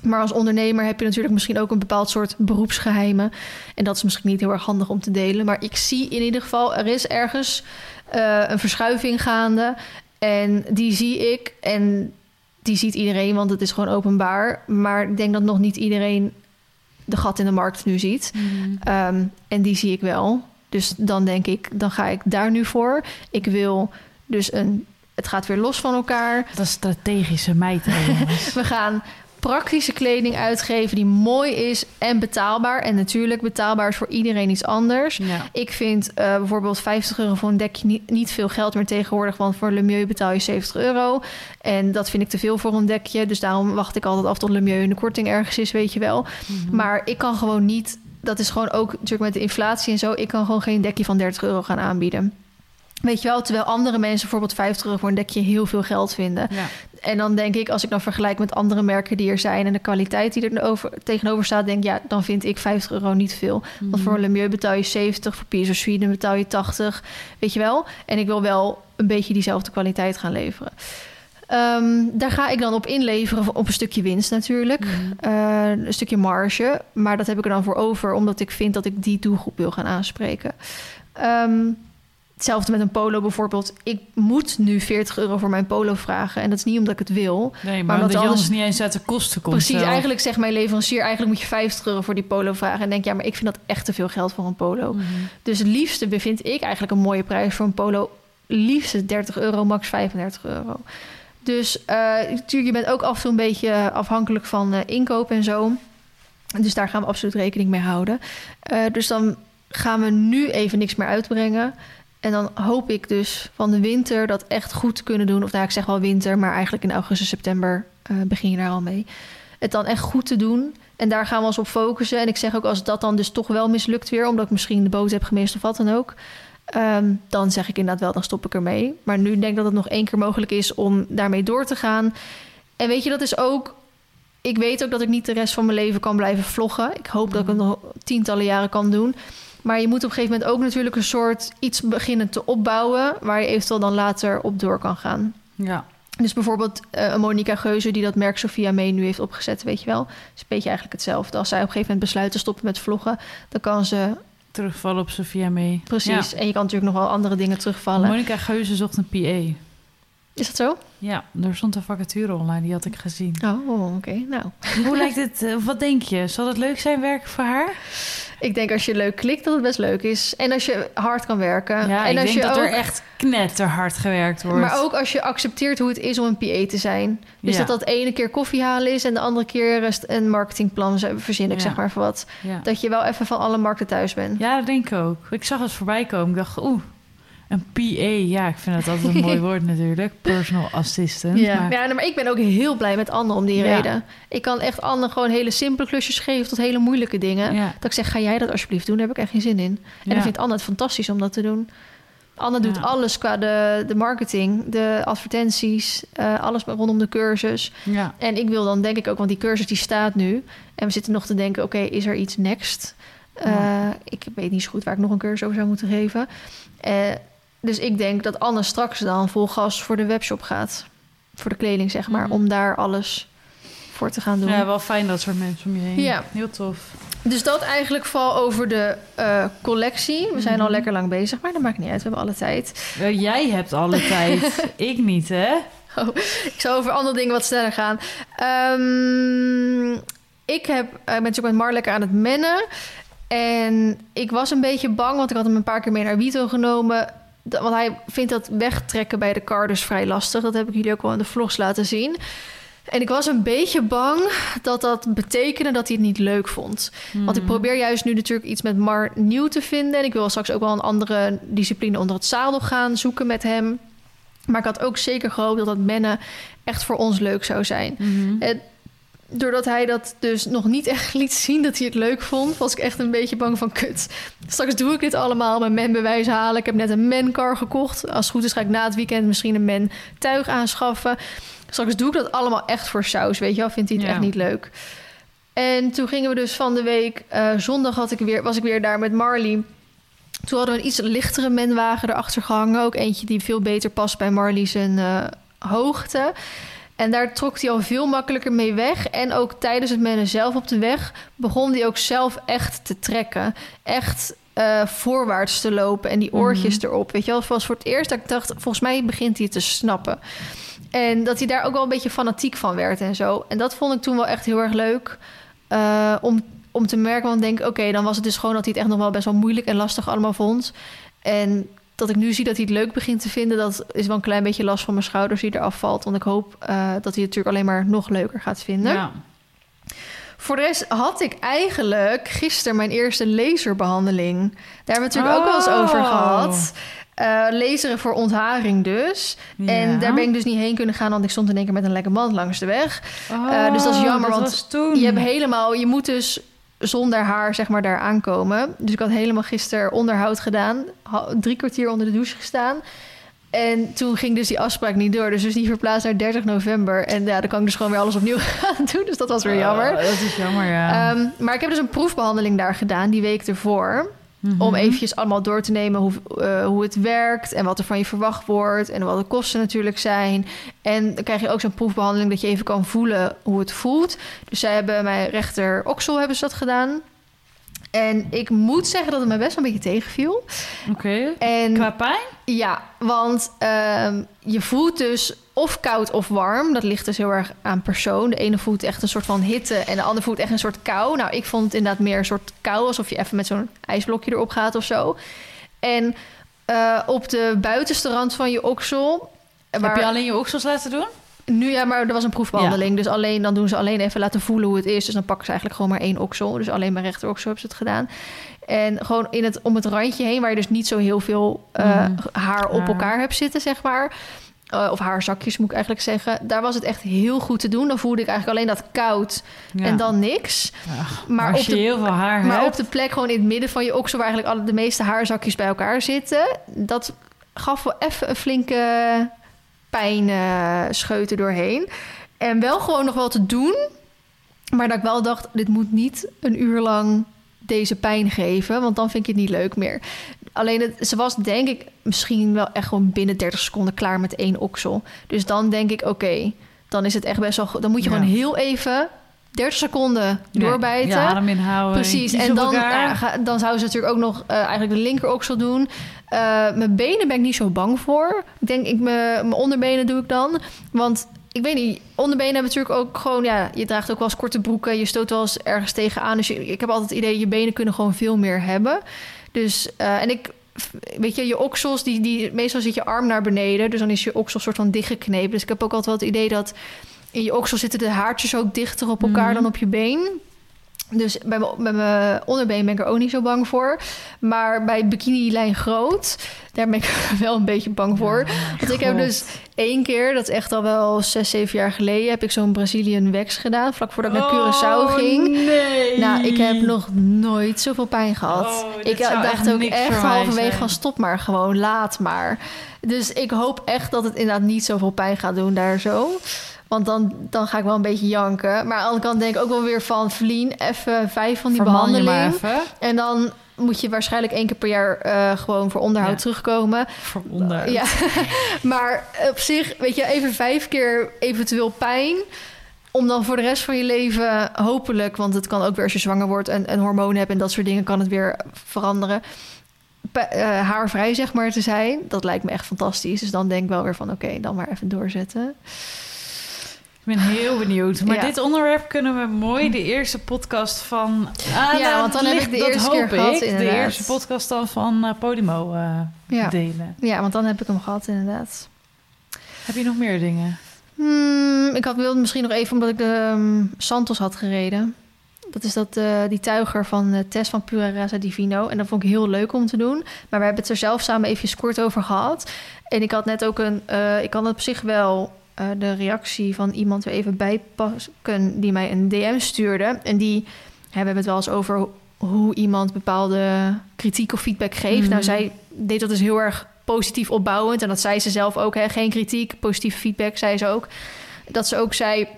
Maar als ondernemer heb je natuurlijk misschien ook een bepaald soort beroepsgeheimen. En dat is misschien niet heel erg handig om te delen. Maar ik zie in ieder geval, er is ergens uh, een verschuiving gaande. En die zie ik. En die ziet iedereen, want het is gewoon openbaar. Maar ik denk dat nog niet iedereen de gat in de markt nu ziet. Mm. Um, en die zie ik wel. Dus dan denk ik, dan ga ik daar nu voor. Ik wil dus een. Het gaat weer los van elkaar. Dat is strategische meid. We gaan praktische kleding uitgeven die mooi is en betaalbaar. En natuurlijk, betaalbaar is voor iedereen iets anders. Ik vind uh, bijvoorbeeld 50 euro voor een dekje niet, niet, veel geld meer tegenwoordig. Want voor Lemieux betaal je 70 euro. En dat vind ik te veel voor een dekje. Dus daarom wacht ik altijd af tot Lemieux in de korting ergens is, weet je wel. Mhm. Maar ik kan gewoon niet dat is gewoon ook natuurlijk met de inflatie en zo. Ik kan gewoon geen dekje van 30 euro gaan aanbieden. Weet je wel, terwijl andere mensen bijvoorbeeld 50 euro voor een dekje heel veel geld vinden. Ja. En dan denk ik, als ik dan vergelijk met andere merken die er zijn en de kwaliteit die er over, tegenover staat, denk ik, ja, dan vind ik 50 euro niet veel. Want mhm. voor Lemieux betaal je 70, voor Piers of Sweden betaal je 80, weet je wel. En ik wil wel een beetje diezelfde kwaliteit gaan leveren. Ehm, daar ga ik dan op inleveren op een stukje winst natuurlijk. Mhm. Eh, een stukje marge. Maar dat heb ik er dan voor over, omdat ik vind dat ik die doelgroep wil gaan aanspreken. Um, hetzelfde met een polo bijvoorbeeld. Ik moet nu 40 euro voor mijn polo vragen. En dat is niet omdat ik het wil. Nee, maar, omdat, je anders niet eens uit de kosten komt. Precies, eigenlijk zegt mijn leverancier... eigenlijk moet je 50 euro voor die polo vragen. En denk ja, maar ik vind dat echt te veel geld voor een polo. Mhm. Dus het liefste bevind ik eigenlijk een mooie prijs voor een polo. Liefste 30 euro, max 35 euro. Dus natuurlijk, je bent ook af en toe een beetje afhankelijk van uh, inkoop en zo. Dus daar gaan we absoluut rekening mee houden. Uh, dus dan gaan we nu even niks meer uitbrengen. En dan hoop ik dus van de winter dat echt goed te kunnen doen. Of nou, ik zeg wel winter, maar eigenlijk in augustus, september begin je daar al mee. Het dan echt goed te doen. En daar gaan we ons op focussen. En ik zeg ook als dat dan dus toch wel mislukt weer, omdat ik misschien de boot heb gemist of wat dan ook Ehm, dan zeg ik inderdaad wel, dan stop ik ermee. Maar nu denk ik dat het nog één keer mogelijk is om daarmee door te gaan. En weet je, dat is ook. Ik weet ook dat ik niet de rest van mijn leven kan blijven vloggen. Ik hoop dat ik het mhm. nog tientallen jaren kan doen. Maar je moet op een gegeven moment ook natuurlijk een soort iets beginnen te opbouwen. waar je eventueel dan later op door kan gaan. Ja. Dus bijvoorbeeld uh, Monica Geuze, die dat merk Sophia mee nu heeft opgezet, weet je wel. is een beetje eigenlijk hetzelfde. Als zij op een gegeven moment besluit te stoppen met vloggen, dan kan ze terugvallen op Sophia mee. Precies. En je kan natuurlijk nog wel andere dingen terugvallen. Monica Geuze zocht een PA. Is dat zo? Ja, er stond een vacature online, die had ik gezien. Oh, oké. Nou, Hoe lijkt het? eh, wat denk je? Zal het leuk zijn werken voor haar? ik denk als je leuk klikt dat het best leuk is. En als je hard kan werken. Ja, en ik als denk je dat ook, er echt knetterhard gewerkt wordt. Maar ook als je accepteert hoe het is om een PA te zijn. Dus Ja. dat dat ene keer koffie halen is... en de andere keer rest- een marketingplan verzin ik, Ja. zeg maar, voor wat. ja. Dat je wel even van alle markten thuis bent. ja, dat denk ik ook. Ik zag het voorbij komen. Ik dacht, oeh, een PA. Ja, ik vind dat altijd een mooi woord natuurlijk. Personal assistant. Ja. Maar, Ja, maar ik ben ook heel blij met Anne om die Ja. reden. Ik kan echt Anne gewoon hele simpele klusjes geven... tot hele moeilijke dingen. ja. Dat ik zeg, ga jij dat alsjeblieft doen? Daar heb ik echt geen zin in. En Ja. dan vindt Anne het fantastisch om dat te doen. Anne doet Ja. alles qua de, de marketing, de advertenties... eh, alles rondom de cursus. ja. En ik wil dan denk ik ook, want die cursus die staat nu. En we zitten nog te denken, oké, is er iets next? Eh, Ja. Ik weet niet zo goed waar ik nog een cursus over zou moeten geven. Eh, dus ik denk dat Anne straks dan vol gas voor de webshop gaat. Voor de kleding, zeg maar. Mhm. Om daar alles voor te gaan doen. ja, wel fijn dat soort mensen om je heen. Ja. Heel tof. Dus dat eigenlijk vooral over de eh, collectie. We zijn al Mhm. lekker lang bezig, maar dat maakt niet uit. We hebben alle tijd. Eh, jij hebt alle tijd. ik niet, hè? Ik zal over andere dingen wat sneller gaan. Ehm, ik heb, ik ben natuurlijk met Mar lekker aan het mennen. En ik was een beetje bang, want ik had hem een paar keer mee naar Wito genomen. Want hij vindt dat wegtrekken bij de car dus vrij lastig. Dat heb ik jullie ook wel in de vlogs laten zien. En ik was een beetje bang dat dat betekende dat hij het niet leuk vond. Want ik Mhm. probeer juist nu natuurlijk iets met Mar nieuw te vinden. En ik wil straks ook wel een andere discipline onder het zadel gaan zoeken met hem. Maar ik had ook zeker gehoopt dat dat mennen echt voor ons leuk zou zijn. En doordat hij dat dus nog niet echt liet zien dat hij het leuk vond, was ik echt een beetje bang van kut. Straks doe ik dit allemaal, mijn menbewijs halen. Ik heb net een mencar gekocht. Als het goed is ga ik na het weekend misschien een men tuig aanschaffen. Straks doe ik dat allemaal echt voor saus, weet je wel. Vindt hij het Ja. echt niet leuk. En toen gingen we dus van de week... eh, zondag had ik weer, was ik weer daar met Marley. Toen hadden we een iets lichtere menwagen erachter gehangen. Ook eentje die veel beter past bij Marley zijn eh, hoogte. En daar trok hij al veel makkelijker mee weg. En ook tijdens het mennen zelf op de weg... begon hij ook zelf echt te trekken. Echt eh, voorwaarts te lopen en die oortjes Mhm. erop. Weet je wel, was voor het eerst dat ik dacht... volgens mij begint hij te snappen. En dat hij daar ook wel een beetje fanatiek van werd en zo. En dat vond ik toen wel echt heel erg leuk. eh, om, om te merken, want ik denk... oké, dan was het dus gewoon dat hij het echt nog wel best wel moeilijk en lastig allemaal vond. En dat ik nu zie dat hij het leuk begint te vinden... dat is wel een klein beetje last van mijn schouders die eraf valt. Want ik hoop eh, dat hij het natuurlijk alleen maar nog leuker gaat vinden. Ja. Voor de rest had ik eigenlijk gisteren mijn eerste laserbehandeling. Daar hebben we natuurlijk ook wel eens over Oh. gehad. Eh laseren voor ontharing dus. En daar ben ik dus niet heen kunnen gaan... want ik stond in één keer met een lekker band langs de weg. Oh, Eh, dus dat is jammer, want was toen. Je hebt helemaal... Je moet dus zonder haar zeg maar daar aankomen. Dus ik had helemaal gisteren onderhoud gedaan. Drie kwartier onder de douche gestaan. En toen ging dus die afspraak niet door. Dus, dus die verplaatst naar 30 november. En ja, dan kan ik dus gewoon weer alles opnieuw gaan doen. Dus dat was weer jammer. Oh, dat is jammer, ja. Ehm, maar ik heb dus een proefbehandeling daar gedaan, die week ervoor. Mhm. Om eventjes allemaal door te nemen hoe, eh, hoe het werkt en wat er van je verwacht wordt en wat de kosten natuurlijk zijn. En dan krijg je ook zo'n proefbehandeling dat je even kan voelen hoe het voelt. Dus zij hebben mijn rechter oksel hebben ze dat gedaan. En ik moet zeggen dat het me best wel een beetje tegenviel. Oké. En Qua pijn? ja, want ehm, je voelt dus of koud of warm. Dat ligt dus heel erg aan persoon. De ene voelt echt een soort van hitte en de andere voelt echt een soort kou. Nou, ik vond het inderdaad meer een soort kou, alsof je even met zo'n ijsblokje erop gaat of zo. En eh, op de buitenste rand van je oksel. Heb waar- je alleen je oksels laten doen? nu ja, maar er was een proefbehandeling. Dus alleen, dan doen ze alleen even laten voelen hoe het is. Dus dan pakken ze eigenlijk gewoon maar één oksel. Dus alleen mijn rechter oksel hebben ze het gedaan. En gewoon in het, om het randje heen, waar je dus niet zo heel veel eh, Mhm. haar op elkaar hebt zitten, zeg maar. Eh, of haarzakjes moet ik eigenlijk zeggen. Daar was het echt heel goed te doen. Dan voelde ik eigenlijk alleen dat koud Ja. en dan niks. Maar, op je de, heel veel haar maar hebt... op de plek gewoon in het midden van je oksel... waar eigenlijk alle, de meeste haarzakjes bij elkaar zitten... dat gaf wel even een flinke pijn eh, scheuten doorheen. En wel gewoon nog wel te doen. Maar dat ik wel dacht, dit moet niet een uur lang deze pijn geven. Want dan vind ik het niet leuk meer. Alleen, het, ze was denk ik misschien wel echt gewoon binnen 30 seconden klaar met één oksel. Dus dan denk ik, oké, dan is het echt best wel... Dan moet je Ja. gewoon heel even 30 seconden doorbijten. Ja, adem inhouden. Precies. En dan, ja, ga- dan zou ze natuurlijk ook nog eh, eigenlijk de linker oksel doen. Eh, mijn benen ben ik niet zo bang voor. Ik denk, ik, mijn mijn onderbenen doe ik dan. Want ik weet niet, onderbenen hebben natuurlijk ook gewoon... Ja, je draagt ook wel eens korte broeken. Je stoot wel eens ergens tegenaan. Dus je- ik heb altijd het idee, je benen kunnen gewoon veel meer hebben. Dus, eh, en ik... Weet je, je oksels, die, die, meestal zit je arm naar beneden. Dus dan is je oksel soort van dichtgeknepen. Dus ik heb ook altijd wel het idee dat in je oksel zitten de haartjes ook dichter op elkaar Mhm. dan op je been. Dus bij mijn, onderbeen ben ik er ook niet zo bang voor. Maar bij bikini-lijn groot, daar ben ik wel een beetje bang voor. Want ik heb dus één keer, dat is echt al wel zes, zeven jaar geleden... heb ik zo'n Brazilian wax gedaan, vlak voordat ik naar Curaçao Oh, ging. nee. Nou, ik heb nog nooit zoveel pijn gehad. Oh, ik dacht ook echt halverwege van stop maar gewoon, laat maar. Dus ik hoop echt dat het inderdaad niet zoveel pijn gaat doen daar zo. Want dan, dan ga ik wel een beetje janken. Maar aan de andere kant denk ik ook wel weer van... Vlien, even vijf van die Verman je maar behandeling. even. En dan moet je waarschijnlijk één keer per jaar eh, gewoon voor onderhoud Ja. terugkomen. Voor onder. Ja, maar op zich, weet je, even vijf keer eventueel pijn. Om dan voor de rest van je leven, hopelijk, want het kan ook weer als je zwanger wordt en, en hormonen hebt en dat soort dingen, kan het weer veranderen. Eh, haarvrij, zeg maar, te zijn. Dat lijkt me echt fantastisch. Dus dan denk ik wel weer van, oké, dan maar even doorzetten. Ik ben heel benieuwd. Maar Ja. dit onderwerp kunnen we mooi de eerste podcast van... Ah, Ja, nou, want dan heb ik de eerste hoop keer gehad, ik, De eerste podcast dan van eh, Podimo eh, Ja. delen. Ja, want dan heb ik hem gehad, inderdaad. Heb je nog meer dingen? Hmm, ik had wilde misschien nog even, omdat ik de ehm, Santos had gereden. Dat is dat, eh, die tuiger van eh, Tess van Pura Rasa Divino. En dat vond ik heel leuk om te doen. Maar we hebben het er zelf samen even kort over gehad. En ik had net ook een... ik kan op zich wel eh, de reactie van iemand er even bij pakken... die mij een DM stuurde. En die hè, we hebben het wel eens over hoe iemand bepaalde kritiek of feedback geeft. Mhm. Nou, zij deed dat dus heel erg positief opbouwend. En dat zei ze zelf ook. Hè? Geen kritiek, positieve feedback, zei ze ook. Dat ze ook zei...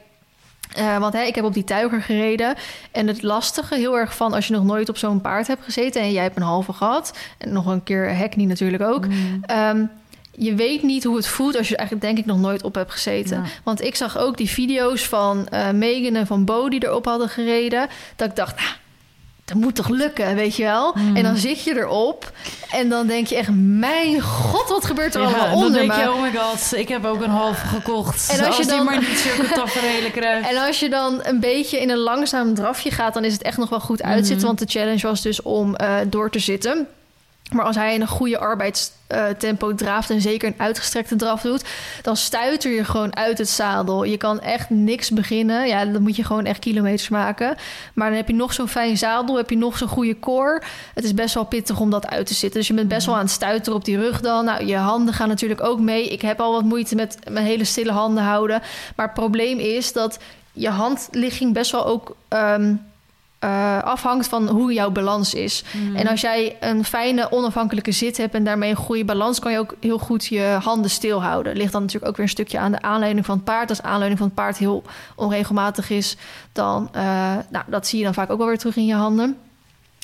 eh, want hè, ik heb op die tuiger gereden. En het lastige heel erg van als je nog nooit op zo'n paard hebt gezeten... en jij hebt een halve gehad. En nog een keer Hackney natuurlijk ook. Mm. Ehm, je weet niet hoe het voelt als je er eigenlijk denk ik nog nooit op hebt gezeten. Ja. Want ik zag ook die video's van eh Megan en van Bo die erop hadden gereden. Dat ik dacht, ah, dat moet toch lukken, weet je wel? Mm. En dan zit je erop en dan denk je echt, mijn god, wat gebeurt er Ja, allemaal en dan onder denk me? je, oh my god, ik heb ook een halve gekocht. En als je die dan- maar niet zulke tafereelen krijgt. En als je dan een beetje in een langzaam drafje gaat, dan is het echt nog wel goed uitzitten. Mhm. Want de challenge was dus om eh, door te zitten. Maar als hij een goede arbeidstempo draaft en zeker een uitgestrekte draf doet, dan stuiter je gewoon uit het zadel. Je kan echt niks beginnen. Ja, dan moet je gewoon echt kilometers maken. Maar dan heb je nog zo'n fijn zadel, heb je nog zo'n goede core. Het is best wel pittig om dat uit te zitten. Dus je bent best wel aan het stuiteren op die rug dan. Nou, je handen gaan natuurlijk ook mee. Ik heb al wat moeite met mijn hele stille handen houden. Maar het probleem is dat je handligging best wel ook ehm, eh, afhangt van hoe jouw balans is. Mm. En als jij een fijne onafhankelijke zit hebt en daarmee een goede balans, kan je ook heel goed je handen stilhouden. Ligt dan natuurlijk ook weer een stukje aan de aanleiding van het paard. Als de aanleiding van het paard heel onregelmatig is, dan uh, nou, dat zie je dan vaak ook wel weer terug in je handen.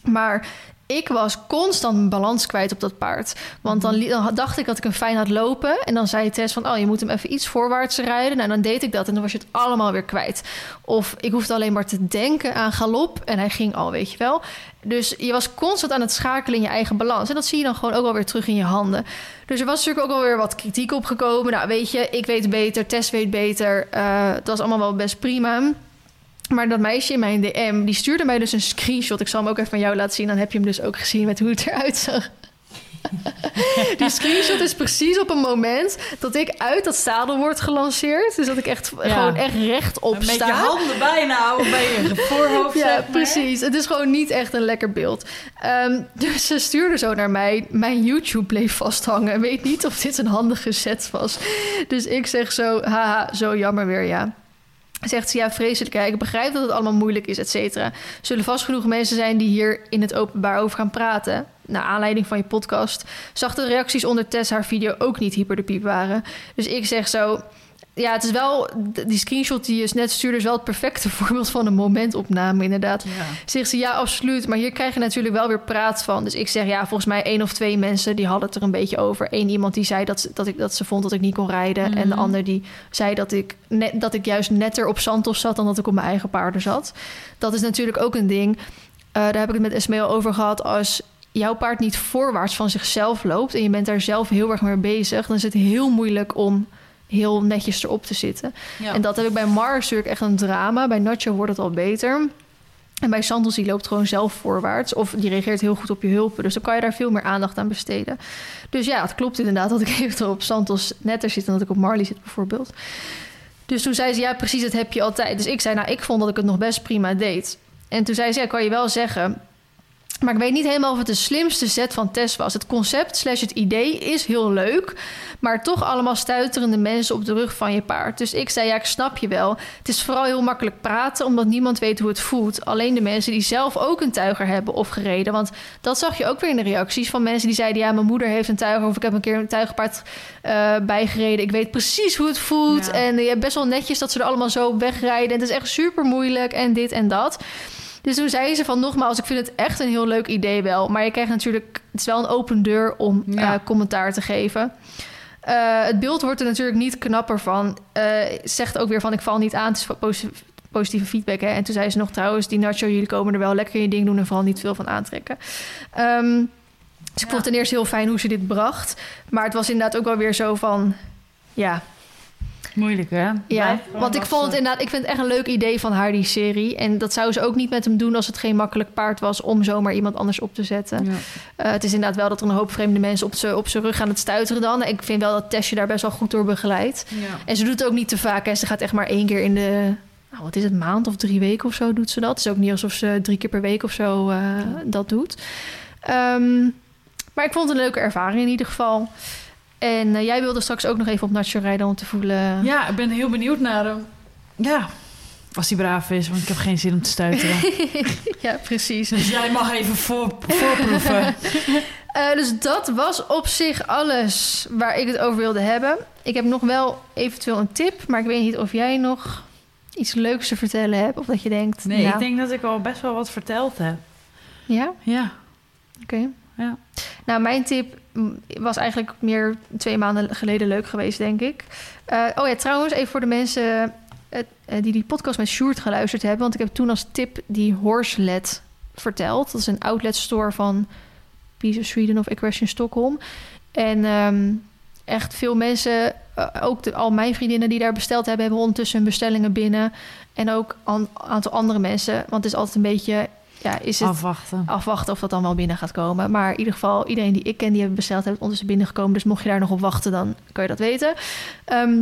Maar ik was constant mijn balans kwijt op dat paard. Want dan, dacht ik dat ik hem fijn had lopen. En dan zei Tess van, oh, je moet hem even iets voorwaarts rijden. Nou, dan deed ik dat en dan was je het allemaal weer kwijt. Of ik hoefde alleen maar te denken aan galop. En hij ging al, weet je wel. Dus je was constant aan het schakelen in je eigen balans. En dat zie je dan gewoon ook wel weer terug in je handen. Dus er was natuurlijk ook alweer wat kritiek op gekomen. Nou, weet je, ik weet beter, Tess weet beter. Uh, het was allemaal wel best prima. Maar dat meisje in mijn DM, die stuurde mij dus een screenshot. Ik zal hem ook even van jou laten zien. Dan heb je hem dus ook gezien met hoe het eruit zag. die screenshot is precies op een moment dat ik uit dat zadel word gelanceerd. Dus dat ik echt ja. gewoon echt rechtop sta. Met je handen bijna bij je voorhoofd. ja, zeg maar. precies. Het is gewoon niet echt een lekker beeld. Um, dus ze stuurde zo naar mij. Mijn YouTube bleef vasthangen. Weet niet of dit een handige set was. Dus ik zeg zo, haha, zo jammer weer, ja. Zegt ze, ja, vreselijk. Ja, ik begrijp dat het allemaal moeilijk is, et cetera. Zullen vast genoeg mensen zijn die hier in het openbaar over gaan praten. Naar aanleiding van je podcast. Zag de reacties onder Tess haar video ook niet hyper de piep waren. Dus ik zeg zo... ja, het is wel... Die screenshot die je net stuurde... is wel het perfecte voorbeeld van een momentopname, inderdaad. Ja. Zegt ze, ja, absoluut. Maar hier krijg je natuurlijk wel weer praat van. Dus ik zeg, ja, volgens mij één of twee mensen... die hadden het er een beetje over. Eén iemand die zei dat ze, dat ik, dat ze vond dat ik niet kon rijden. En de Mhm. ander die zei dat ik, net, dat ik juist netter op Santos zat... dan dat ik op mijn eigen paarden zat. Dat is natuurlijk ook een ding. Eh, daar heb ik het met Esmee al over gehad. Als jouw paard niet voorwaarts van zichzelf loopt... en je bent daar zelf heel erg mee bezig... dan is het heel moeilijk om heel netjes erop te zitten. Ja. En dat heb ik bij Mars natuurlijk echt een drama. Bij Nacho wordt het al beter. En bij Santos, die loopt gewoon zelf voorwaarts. Of die reageert heel goed op je hulpen. Dus dan kan je daar veel meer aandacht aan besteden. Dus ja, het klopt inderdaad dat ik eventueel op Santos netter zit... dan dat ik op Marley zit bijvoorbeeld. Dus toen zei ze, ja precies, dat heb je altijd. Dus ik zei, nou, ik vond dat ik het nog best prima deed. En toen zei ze, ja, kan je wel zeggen... Maar ik weet niet helemaal of het de slimste set van Tess was. Het concept slash het idee is heel leuk... maar toch allemaal stuiterende mensen op de rug van je paard. Dus ik zei, ja, ik snap je wel. Het is vooral heel makkelijk praten... omdat niemand weet hoe het voelt. Alleen de mensen die zelf ook een tuiger hebben of gereden. Want dat zag je ook weer in de reacties van mensen die zeiden... ja, mijn moeder heeft een tuiger... of ik heb een keer een tuigerpaard eh, bijgereden. Ik weet precies hoe het voelt. Ja. En je hebt best wel netjes dat ze er allemaal zo wegrijden. En het is echt super moeilijk en dit en dat... Dus toen zei ze van nogmaals, ik vind het echt een heel leuk idee wel. Maar je krijgt natuurlijk, het is wel een open deur om Ja. eh, commentaar te geven. Eh, het beeld wordt er natuurlijk niet knapper van. Eh, zegt ook weer van, ik val niet aan, het is posi- positieve feedback. Hè? En toen zei ze nog trouwens, die Nacho, jullie komen er wel lekker je ding doen... en vooral niet veel van aantrekken. Ehm, dus ik vond het ten eerste heel fijn hoe ze dit bracht. Maar het was inderdaad ook wel weer zo van... Ja, Moeilijk, hè? ja, want ik vond het inderdaad, ik vind het echt een leuk idee van haar, die serie. En dat zou ze ook niet met hem doen als het geen makkelijk paard was om zomaar iemand anders op te zetten. Ja. Eh, het is inderdaad wel dat er een hoop vreemde mensen op zijn op rug gaan het stuiteren dan. Ik vind wel dat Tessje daar best wel goed door begeleidt. Ja. En ze doet het ook niet te vaak. Hè. Ze gaat echt maar één keer in de, nou, wat is het, maand of drie weken of zo doet ze dat. Het is ook niet alsof ze drie keer per week of zo eh, dat doet. Ehm, maar ik vond het een leuke ervaring in ieder geval. En eh, jij wilde straks ook nog even op Nacho rijden om te voelen... Ja, ik ben heel benieuwd naar hem. Ja, als hij braaf is, want ik heb geen zin om te stuiteren. ja, precies. dus jij mag even voor, voorproeven. Eh, dus dat was op zich alles waar ik het over wilde hebben. Ik heb nog wel eventueel een tip, maar ik weet niet of jij nog iets leuks te vertellen hebt. Of dat je denkt, Nee, nou, ik denk dat ik al best wel wat verteld heb. Ja, Ja. oké. Ja. Nou, mijn tip was eigenlijk meer twee maanden geleden leuk geweest, denk ik. Eh, oh ja, trouwens, even voor de mensen eh, die die podcast met Sjoerd geluisterd hebben. Want ik heb toen als tip die Horselet verteld. Dat is een outlet store van Peace of Sweden of Equestrian Stockholm. En ehm, echt veel mensen, eh, ook al mijn vriendinnen die daar besteld hebben... hebben ondertussen bestellingen binnen. En ook een aantal andere mensen. Want het is altijd een beetje... Ja, is het Afwachten. afwachten of dat dan wel binnen gaat komen. Maar in ieder geval, iedereen die ik ken die hebben besteld, heeft ondertussen binnengekomen. Dus mocht je daar nog op wachten, dan kan je dat weten. Ehm,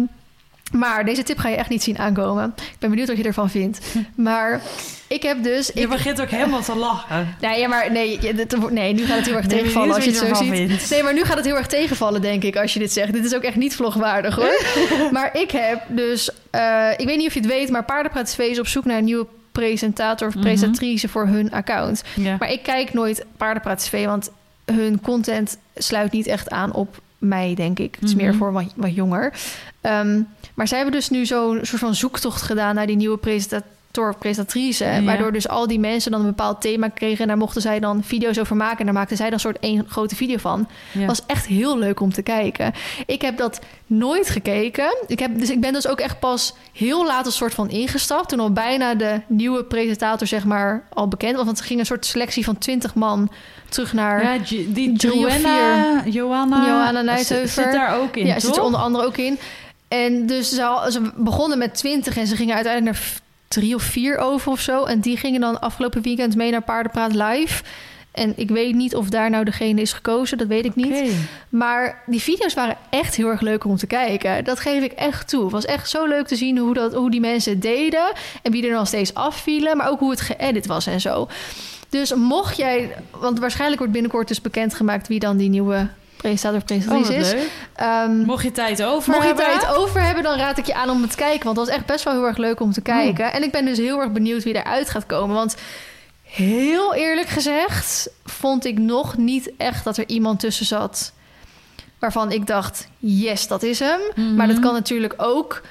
maar deze tip ga je echt niet zien aankomen. Ik ben benieuwd wat je ervan vindt. Maar ik heb dus... Je Ik, begint ook helemaal te lachen. nee, ja, maar nee, dit- nee, nu gaat het heel erg Nee, tegenvallen als je het zo ziet. vindt. Nee, maar nu gaat het heel erg tegenvallen, denk ik, als je dit zegt. Dit is ook echt niet vlogwaardig, hoor. maar ik heb dus... eh, ik weet niet of je het weet, maar Paardenpraat is op zoek naar een nieuwe presentator of Mhm. presentatrice voor hun account. Ja. Maar ik kijk nooit Paardenpraat TV, want hun content sluit niet echt aan op mij, denk ik. Het is Mhm. meer voor wat, wat jonger. Ehm, maar zij hebben dus nu zo'n soort van zoektocht gedaan naar die nieuwe presentator of presentatrice. Ja. Waardoor dus al die mensen dan een bepaald thema kregen. En daar mochten zij dan video's over maken. En daar maakten zij dan een soort één grote video van. Ja. Was echt heel leuk om te kijken. Ik heb dat nooit gekeken. Ik, heb, dus ik ben dus ook echt pas heel laat een soort van ingestapt. Toen al bijna de nieuwe presentator zeg maar al bekend was. Want er ging een soort selectie van 20 man terug naar... Ja, die of Joanna, Johanna, Johanna zit-. Zit daar ook in, ja, toch? zit er onder andere ook in. En dus ze, al- ze begonnen met 20 en ze gingen uiteindelijk naar drie of vier over of zo. En die gingen dan afgelopen weekend mee naar Paardenpraat Live. En ik weet niet of daar nou degene is gekozen, dat weet ik niet. Maar die video's waren echt heel erg leuk om te kijken. Dat geef ik echt toe. Het was echt zo leuk te zien hoe, dat, hoe die mensen het deden. En wie er dan steeds afvielen. Maar ook hoe het geëdit was en zo. Dus mocht jij... Want waarschijnlijk wordt binnenkort dus bekendgemaakt... wie dan die nieuwe presentator of Oh, presentatrice wat is. Ehm, Mocht je tijd over Mocht je hebben? tijd over hebben, dan raad ik je aan om het te kijken. Want dat was echt best wel heel erg leuk om te kijken. En ik ben dus heel erg benieuwd wie eruit gaat komen. Want heel eerlijk gezegd, vond ik nog niet echt dat er iemand tussen zat waarvan ik dacht: yes, dat is hem. Mhm. Maar dat kan natuurlijk ook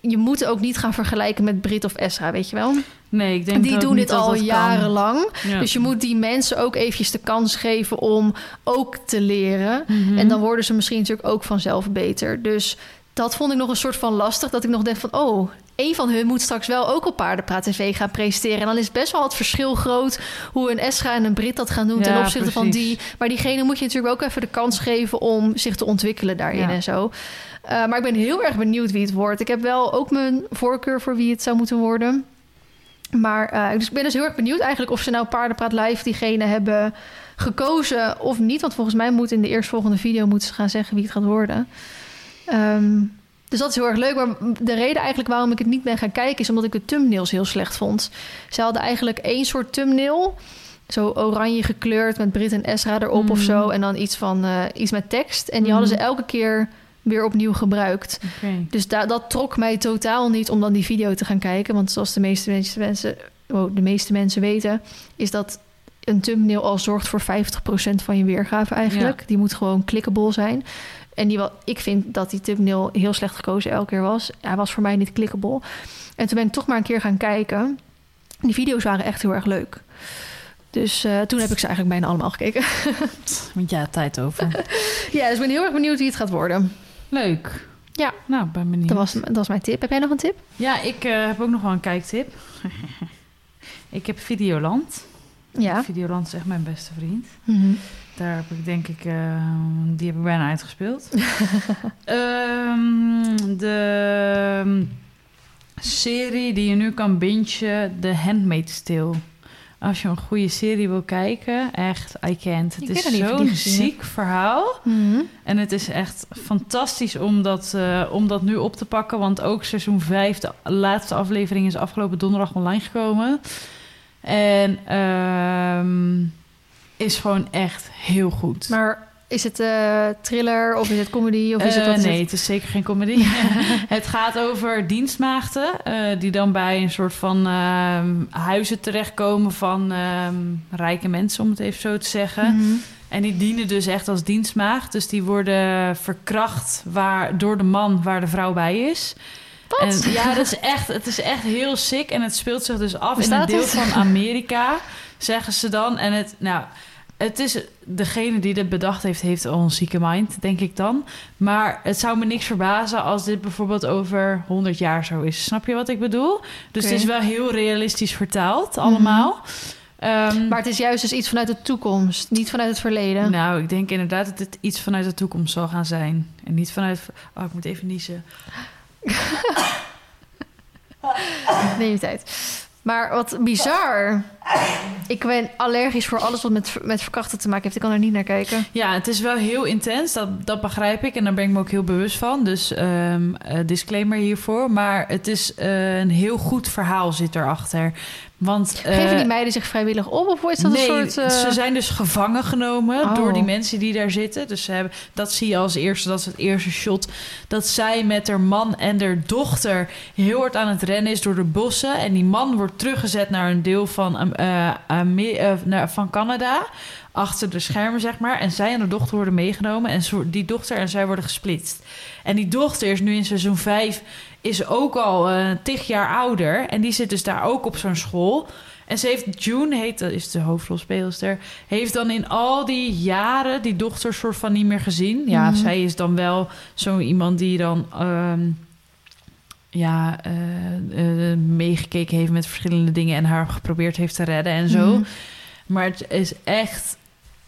je moet ook niet gaan vergelijken met Brit of Esra, weet je wel? Nee, ik denk die doen niet dit al jarenlang. Ja. Dus je moet die mensen ook eventjes de kans geven om ook te leren. Mhm. En dan worden ze misschien natuurlijk ook vanzelf beter. Dus dat vond ik nog een soort van lastig. Dat ik nog denk van, oh, een van hun moet straks wel ook op Paardenpraat TV gaan presenteren. En dan is best wel het verschil groot hoe een Esra en een Brit dat gaan doen ten opzichte van die. Maar diegene moet je natuurlijk ook even de kans geven om zich te ontwikkelen daarin Ja. en zo. Eh, maar ik ben heel erg benieuwd wie het wordt. Ik heb wel ook mijn voorkeur voor wie het zou moeten worden. Maar eh, dus ik ben dus heel erg benieuwd eigenlijk of ze nou Paardenpraat Live diegene hebben gekozen of niet. Want volgens mij moet in de eerstvolgende video moeten ze gaan zeggen wie het gaat worden. Ehm, dus dat is heel erg leuk. Maar de reden eigenlijk waarom ik het niet ben gaan kijken... is omdat ik de thumbnails heel slecht vond. Ze hadden eigenlijk één soort thumbnail. Zo oranje gekleurd met Brit en Esra erop of zo. En dan iets, van, eh, iets met tekst. En die hadden ze Mhm. elke keer weer opnieuw gebruikt. Dus da- dat trok mij totaal niet om dan die video te gaan kijken. Want zoals de meeste mensen, oh, de meeste mensen weten... is dat een thumbnail al zorgt voor 50% van je weergave eigenlijk. Die moet gewoon clickable zijn. En die wel, ik vind dat die thumbnail heel slecht gekozen elke keer was. Hij was voor mij niet clickable. En toen ben ik toch maar een keer gaan kijken. Die video's waren echt heel erg leuk. Dus eh, toen heb ik ze eigenlijk bijna allemaal gekeken. Want ja, tijd over. ja, dus ik ben heel erg benieuwd wie het gaat worden. Leuk. Ja. Nou, ben benieuwd. Dat was, dat was mijn tip. Heb jij nog een tip? Ja, ik eh, heb ook nog wel een kijktip. ik heb Videoland. Ja. Videoland is echt mijn beste vriend. Mhm. Daar heb ik denk ik, eh, die heb ik bijna uitgespeeld. Ehm, de serie die je nu kan bingen, The Handmaid's Tale. Als je een goede serie wil kijken, echt, I can't. Het is zo'n ziek verhaal. Mhm. En het is echt fantastisch om dat, eh, om dat nu op te pakken. Want ook seizoen 5, de laatste aflevering, is afgelopen donderdag online gekomen. En ehm, is gewoon echt heel goed. Maar is het eh, thriller of is het comedy? Of is het Eh, wat nee, het? het is zeker geen comedy. het gaat over dienstmaagden eh, die dan bij een soort van ehm, huizen terechtkomen van ehm, rijke mensen, om het even zo te zeggen. Mhm. En die dienen dus echt als dienstmaagd. Dus die worden verkracht waar, door de man waar de vrouw bij is. Wat? En, ja, dat is echt, het is echt heel sick. En het speelt zich dus af in een deel het? van Amerika, zeggen ze dan. En het, nou, het is degene die dit bedacht heeft, heeft al een zieke mind, denk ik dan. Maar het zou me niks verbazen als dit bijvoorbeeld over 100 jaar zo is. Snap je wat ik bedoel? Dus het is wel heel realistisch vertaald, allemaal. Ehm, Maar het is juist dus iets vanuit de toekomst, niet vanuit het verleden. nou, ik denk inderdaad dat het iets vanuit de toekomst zal gaan zijn. En niet vanuit... Oh, ik moet even niezen. Neem je tijd. Maar wat bizar. Ik ben allergisch voor alles wat met, met verkrachten te maken heeft. Ik kan er niet naar kijken. Ja, het is wel heel intens. Dat, dat begrijp ik. En daar ben ik me ook heel bewust van. Dus ehm, eh, disclaimer hiervoor. Maar het is eh, een heel goed verhaal zit erachter. Want... eh, Geven die meiden zich vrijwillig op? Of is dat nee, een soort... eh, ze zijn dus gevangen genomen Oh. door die mensen die daar zitten. Dus ze hebben, dat zie je als eerste, dat is het eerste shot. Dat zij met haar man en haar dochter heel hard aan het rennen is door de bossen. En die man wordt teruggezet naar een deel van, eh, eh, van Canada. Achter de schermen, zeg maar. En zij en de dochter worden meegenomen. En die dochter en zij worden gesplitst. En die dochter is nu in seizoen 5 is ook al eh tig jaar ouder. En die zit dus daar ook op zo'n school. En ze heeft, June heet, dat is de hoofdrolspeelster, heeft dan in al die jaren die dochter soort van niet meer gezien. Ja, Mhm. zij is dan wel zo iemand die dan ehm, ja, eh, eh, meegekeken heeft met verschillende dingen en haar geprobeerd heeft te redden en zo. Mhm. Maar het is echt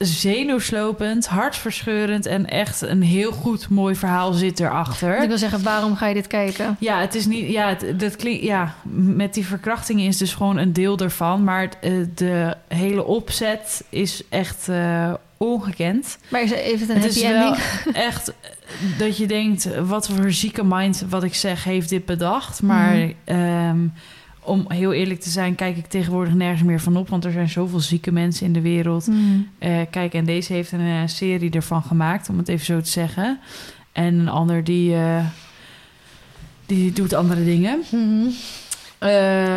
zenuwslopend, hartverscheurend en echt een heel goed, mooi verhaal zit erachter. Ik wil zeggen, waarom ga je dit kijken? Ja, het is niet. Ja, het, dat klinkt. Ja, met die verkrachtingen is dus gewoon een deel ervan. Maar het, eh, de hele opzet is echt eh, ongekend. Maar is even een het happy is wel echt dat je denkt: wat voor zieke mind, wat ik zeg, heeft dit bedacht. Maar Mhm. ehm, om heel eerlijk te zijn, kijk ik tegenwoordig nergens meer van op. Want er zijn zoveel zieke mensen in de wereld. Mhm. Eh, kijk, en deze heeft een eh, serie ervan gemaakt, om het even zo te zeggen. En een ander die, eh, die doet andere dingen. Eh,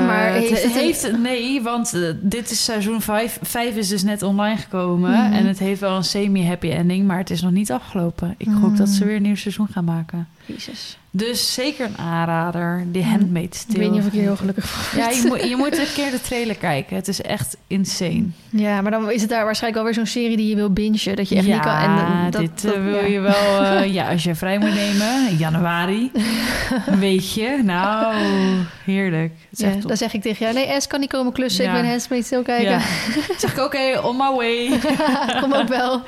Maar het heeft het heeft, nee, want dit is seizoen 5. 5 is dus net online gekomen. Mhm. En het heeft wel een semi-happy ending, maar het is nog niet afgelopen. Ik hoop dat ze weer een nieuw seizoen gaan maken. Jezus. Dus zeker een aanrader. The Hm. Handmaid's Ik Tale. weet niet of ik hier heel gelukkig van Ja, je moet, je moet een keer de trailer kijken. Het is echt insane. Ja, maar dan is het daar waarschijnlijk wel weer zo'n serie die je wil bingen. Dat je echt niet kan... En, dat, dit eh, dat- wil ja. je wel... eh, ja, als je vrij moet nemen in januari. weet je? Nou, heerlijk. Ja, dan zeg ik tegen jou, nee, S kan niet komen klussen. Ja. Ik ben Handmaid's Tale kijken. Ja. zeg ik, oké, on my way. Kom ook wel.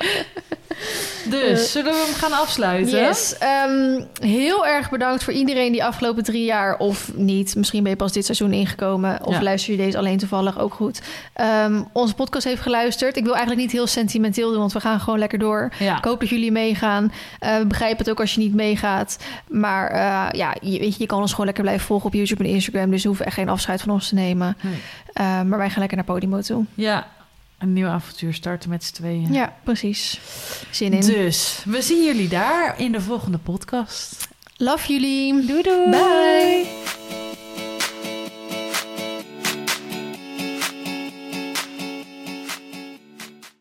Dus, Eh, zullen we hem gaan afsluiten? Yes. ehm, heel erg bedankt voor iedereen die afgelopen drie jaar of niet. Misschien ben je pas dit seizoen ingekomen. Of Ja. luister je deze alleen toevallig ook goed. ehm, onze podcast heeft geluisterd. Ik wil eigenlijk niet heel sentimenteel doen, want we gaan gewoon lekker door. Ja. Ik hoop dat jullie meegaan. Eh, we begrijpen het ook als je niet meegaat. Maar eh, ja, je, weet je, je kan ons gewoon lekker blijven volgen op YouTube en Instagram. Dus we hoeven echt geen afscheid van ons te nemen. Nee. Eh, maar wij gaan lekker naar Podimo toe. Ja, een nieuw avontuur starten met z'n tweeën. Ja, precies. Zin in. Dus, we zien jullie daar in de volgende podcast. Love jullie. Doei doei. Bye.